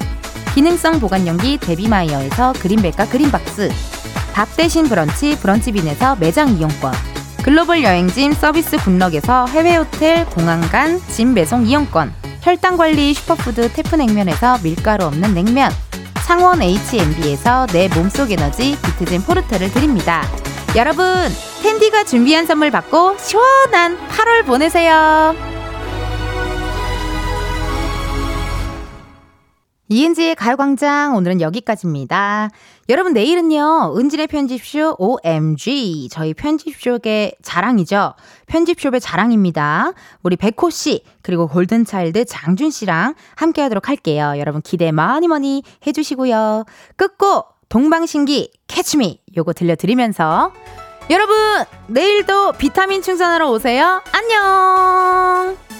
기능성 보관용기 데비마이어에서 그린백과 그린박스, 밥 대신 브런치 브런치빈에서 매장 이용권, 글로벌 여행짐 서비스 굿럭에서 해외 호텔 공항 간 짐 배송 이용권 혈당 관리 슈퍼푸드 태프냉면에서 밀가루 없는 냉면 창원 H&B에서 내 몸속 에너지 비트젠 포르테를 드립니다. 여러분 텐디가 준비한 선물 받고 시원한 8월 보내세요. 이은지의 가요광장 오늘은 여기까지입니다. 여러분 내일은요 은진의 편집쇼 OMG 저희 편집쇼의 자랑이죠. 편집쇼의 자랑입니다. 우리 백호 씨 그리고 골든차일드 장준 씨랑 함께하도록 할게요. 여러분 기대 많이 많이 해주시고요. 끝곡 동방신기 캐치미 요거 들려드리면서 여러분 내일도 비타민 충전하러 오세요. 안녕.